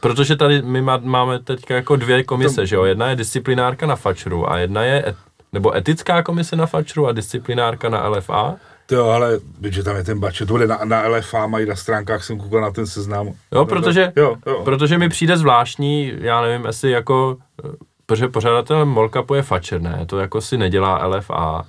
protože tady my máme teďka jako dvě komise, to... že jo, jedna je disciplinárka na FAČRu a jedna je, et, nebo etická komise na FAČRu a disciplinárka na LFA. Jo, ale že tam je ten bače, to bude na, na LFA, mají na stránkách, jsem koukal na ten seznam. Jo, protože, jo, jo. protože mi přijde zvláštní, já nevím, jestli jako protože pořadatelem Molkapu je Fatscher, ne? To jako si nedělá LFA.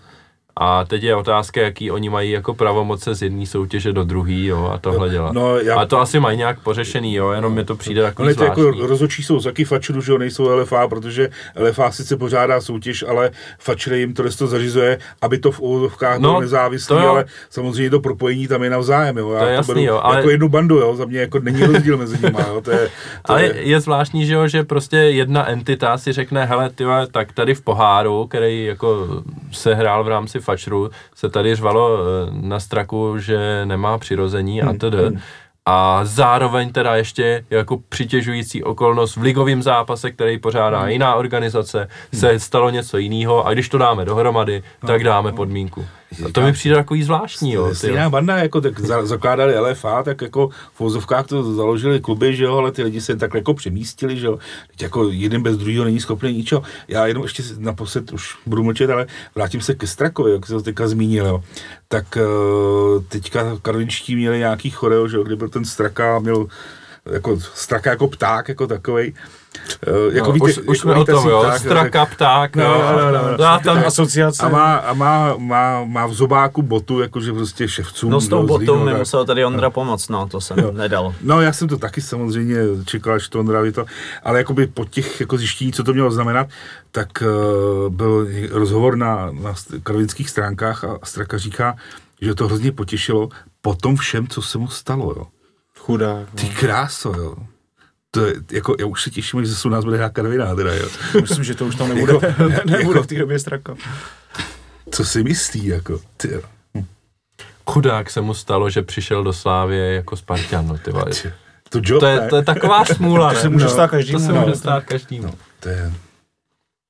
A teď je otázka, jaký oni mají jako pravomoce z jedné soutěže do druhé, jo, a tohle dělat. No, já... A to asi mají nějak pořešený, jo, jenom mi to přijde takový Ale jako rozhodčí jsou taky fačru, že jo, nejsou LFA, protože LFA sice pořádá soutěž, ale fačer jim to to zařizuje, aby to v úvodovkách no, bylo nezávislé, ale samozřejmě to propojení tam je navzájem, jo. Já to je jasný, jo, ale... jako jednu bandu, jo, za mě jako není rozdíl mezi nimi, jo, to je, to ale je... je... zvláštní, že jo, že prostě jedna entita si řekne, hele, tyhle, tak tady v poháru, který jako se hrál v rámci fačru se tady řvalo eh, na straku, že nemá přirození a hmm, tedy. Hmm. A zároveň teda ještě jako přitěžující okolnost v ligovém zápase, který pořádá hmm. jiná organizace, se stalo něco jiného a když to dáme dohromady, tak dáme podmínku. A to mi přijde takový zvláštní, jo. Stejná banda, jako tak za, zakládali LFA, tak jako v vozovkách to založili kluby, že jo, ale ty lidi se tak jako přemístili, že jo. Teď jako jeden bez druhého není schopný ničeho. Já jenom ještě naposled už budu mlčet, ale vrátím se ke Strakovi, jak se to teďka zmínil, jo. Tak uh, teďka karvinčtí měli nějaký choreo, že jo, kdy byl ten Straka, měl jako straka jako pták, jako takovej. Uh, jako no, víte, už, jako už jsme o tom, jo, straka, pták, no, no, no, no, no. no tam asociace. A, má, a má, má, má v zobáku botu, jakože prostě ševcům. No s tou botou mi musel tady Ondra no. pomoct, no, to jsem no. nedal. No já jsem to taky samozřejmě čekal, až to Ondra to, ale jakoby po těch jako zjištění, co to mělo znamenat, tak uh, byl rozhovor na, na karvinských stránkách a Straka říká, že to hrozně potěšilo po tom všem, co se mu stalo, jo. Chudák. Ty no. kráso, jo. To je, jako, já už se těším, že se u nás bude hrát Karviná, teda, jo. Myslím, že to už tam nebude, jako, ne, nebude jako, v té době straka. Co si myslí, jako, ty jo. Hm. chudák se mu stalo, že přišel do Slávě jako Spartan, no ty vole. To job, To je, to je taková smůla. To se může No, stát To každému. se no. může stát každému. To je,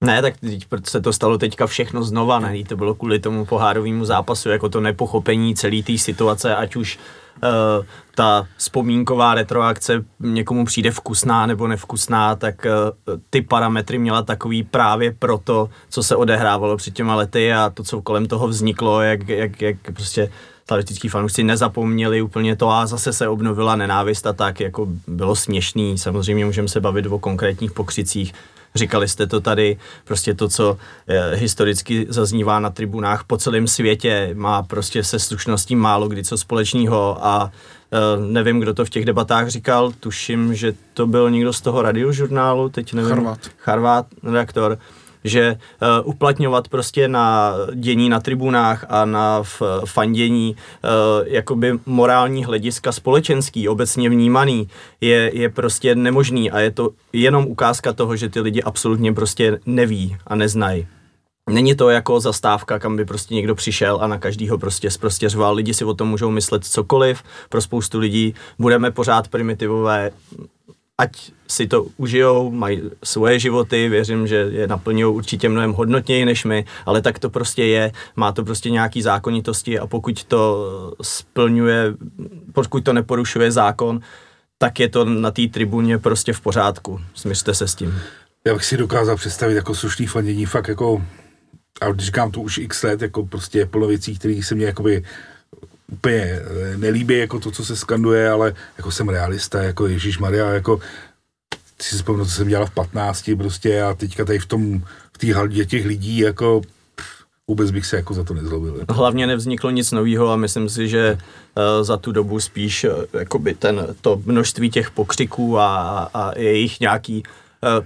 Ne, tak teď proč se to stalo teďka všechno znova, ne? To bylo kvůli tomu pohárovému zápasu, jako to nepochopení celé té situace, ať už uh, ta vzpomínková retroakce někomu přijde vkusná nebo nevkusná, tak uh, ty parametry měla takový právě proto, co se odehrávalo před těma lety a to, co kolem toho vzniklo, jak, jak, jak prostě slavistický fanoušci nezapomněli úplně to a zase se obnovila nenávist a tak, jako bylo směšný. Samozřejmě můžeme se bavit o konkrétních pokřicích, Říkali jste to tady, prostě to, co eh, historicky zaznívá na tribunách po celém světě, má prostě se slušností málo kdy co společného a eh, nevím, kdo to v těch debatách říkal, tuším, že to byl někdo z toho radiožurnálu, teď nevím. Charvát. Charvát, redaktor, že uh, uplatňovat prostě na dění na tribunách a na f, fandění uh, jakoby morální hlediska společenský, obecně vnímaný, je, je prostě nemožný a je to jenom ukázka toho, že ty lidi absolutně prostě neví a neznají. Není to jako zastávka, kam by prostě někdo přišel a na každýho prostě zprostěřoval. Lidi si o tom můžou myslet cokoliv. Pro spoustu lidí budeme pořád primitivové, ať si to užijou, mají svoje životy, věřím, že je naplňují určitě mnohem hodnotněji než my, ale tak to prostě je, má to prostě nějaký zákonitosti a pokud to splňuje, pokud to neporušuje zákon, tak je to na té tribuně prostě v pořádku. Smířte se s tím. já bych si dokázal představit jako slušný fandění fakt jako, a když říkám to už x let, jako prostě plno věcí, které se mě jakoby úplně eh, nelíbí, jako to, co se skanduje, ale jako jsem realista, jako Ježíš Maria, jako si vzpomínám, co jsem dělal v 15 prostě a teďka tady v tom, v té haldě těch lidí, jako vůbec bych se jako za to nezlobil. Jako. Hlavně nevzniklo nic nového a myslím si, že uh, za tu dobu spíš uh, jakoby ten, to množství těch pokřiků a, a jejich nějaký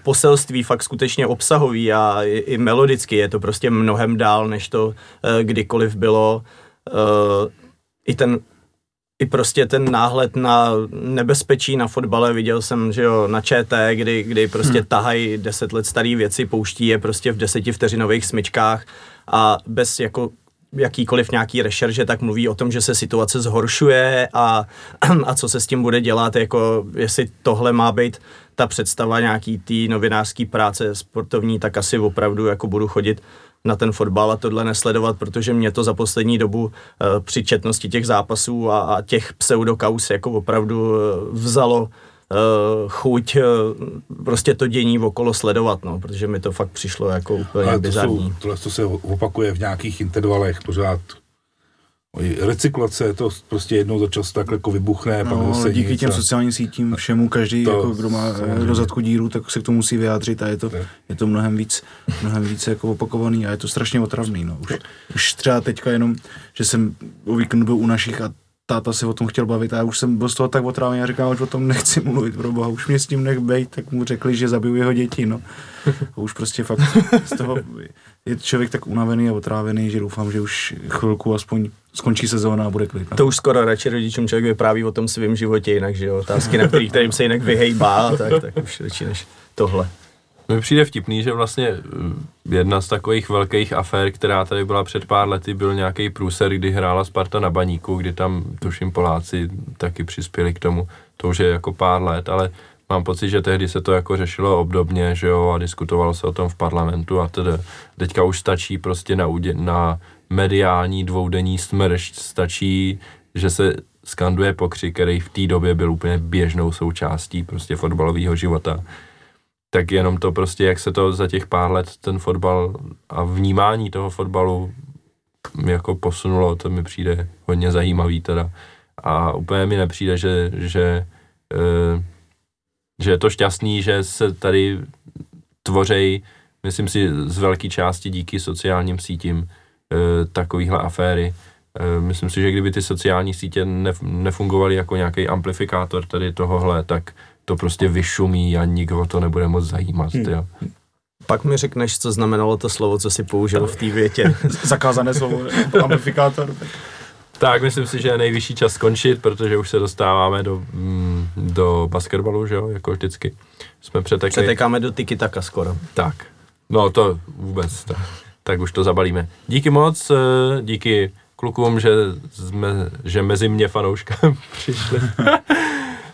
poselství fakt skutečně obsahový a i, i melodicky je to prostě mnohem dál, než to kdykoliv bylo. I ten i prostě ten náhled na nebezpečí na fotbale, viděl jsem, že jo, na ČT, kdy, kdy prostě hmm. tahají deset let staré věci, pouští je prostě v deseti vteřinových smyčkách a bez jako jakýkoliv nějaký rešerže, tak mluví o tom, že se situace zhoršuje a, a co se s tím bude dělat, jako jestli tohle má být ta představa nějaký té novinářské práce sportovní, tak asi opravdu jako budu chodit na ten fotbal a tohle nesledovat, protože mě to za poslední dobu uh, při četnosti těch zápasů a, a těch pseudokaus jako opravdu uh, vzalo uh, chuť uh, prostě to dění okolo sledovat, no, protože mi to fakt přišlo jako úplně Ale to bizarní. jsou, tohle to se opakuje v nějakých intervalech pořád. Recyklace, to prostě jednou za čas takhle jako vybuchne, pak No, zase díky nic těm a- sociálním sítím všemu, každý, To jako, kdo má do zadku díru, tak se k tomu musí vyjádřit a je to, Tak. je to mnohem víc, mnohem víc jako opakovaný a je to strašně otravný. No. Už, už třeba teďka jenom, že jsem o víkendu byl u našich a táta se o tom chtěl bavit a já už jsem byl z toho tak otrávený a říkám, už o tom nechci mluvit, pro boha, už mě s tím nech bejt, tak mu řekli, že zabiju jeho děti, no. A už prostě fakt z toho je člověk tak unavený a otrávený, že doufám, že už chvilku aspoň skončí sezóna a bude klid. To už skoro radši rodičům člověk vypráví o tom svém životě jinak, že jo, otázky, na kterých kterým se jinak vyhejbá, tak, tak už radši než tohle. Mi přijde vtipný, že vlastně eh, jedna z takových velkých afér, která tady byla před pár lety, byl nějaký průser, kdy hrála Sparta na baníku, kdy tam, tuším, Poláci taky přispěli k tomu. To už je jako pár let, ale mám pocit, že tehdy se to jako řešilo obdobně, že jo, a diskutovalo se o tom v parlamentu a tedy. Teďka už stačí prostě na, udě, na mediální dvoudenní smršť, stačí, že se skanduje pokřik, který v té době byl úplně běžnou součástí prostě fotbalového života tak jenom to prostě, jak se to za těch pár let ten fotbal a vnímání toho fotbalu jako posunulo, to mi přijde hodně zajímavý teda. A úplně mi nepřijde, že, že, eh, že je to šťastný, že se tady tvořej, myslím si, z velké části díky sociálním sítím eh, takovýhle aféry. Eh, Myslím si, že kdyby ty sociální sítě nef- nefungovaly jako nějaký amplifikátor tady tohohle, tak to prostě vyšumí a nikoho to nebude moc zajímat. Hmm. Jo. Pak mi řekneš, co znamenalo to slovo, co si použil v té větě. Zakázané slovo, amplifikátor. tak- Tak myslím si, že je nejvyšší čas skončit, protože už se dostáváme do, mm, do basketbalu, že jo, jako vždycky. Jsme přetekli. Přetekáme do tiki taka skoro. Tak, no to vůbec, tak, tak už to zabalíme. Díky moc, eh, díky klukům, že, jsme, že mezi mě fanouška přišli.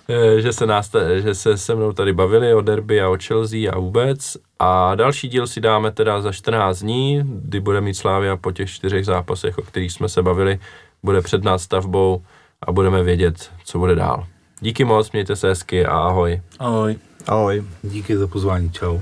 Eh, že se, nás, že se se mnou tady bavili o derby a o Chelsea a vůbec. A další díl si dáme teda za 14 dní, kdy bude mít Slávia po těch čtyřech zápasech, o kterých jsme se bavili, bude před nástavbou a budeme vědět, co bude dál. Díky moc, mějte se hezky a ahoj. Ahoj. Ahoj. Díky za pozvání, čau.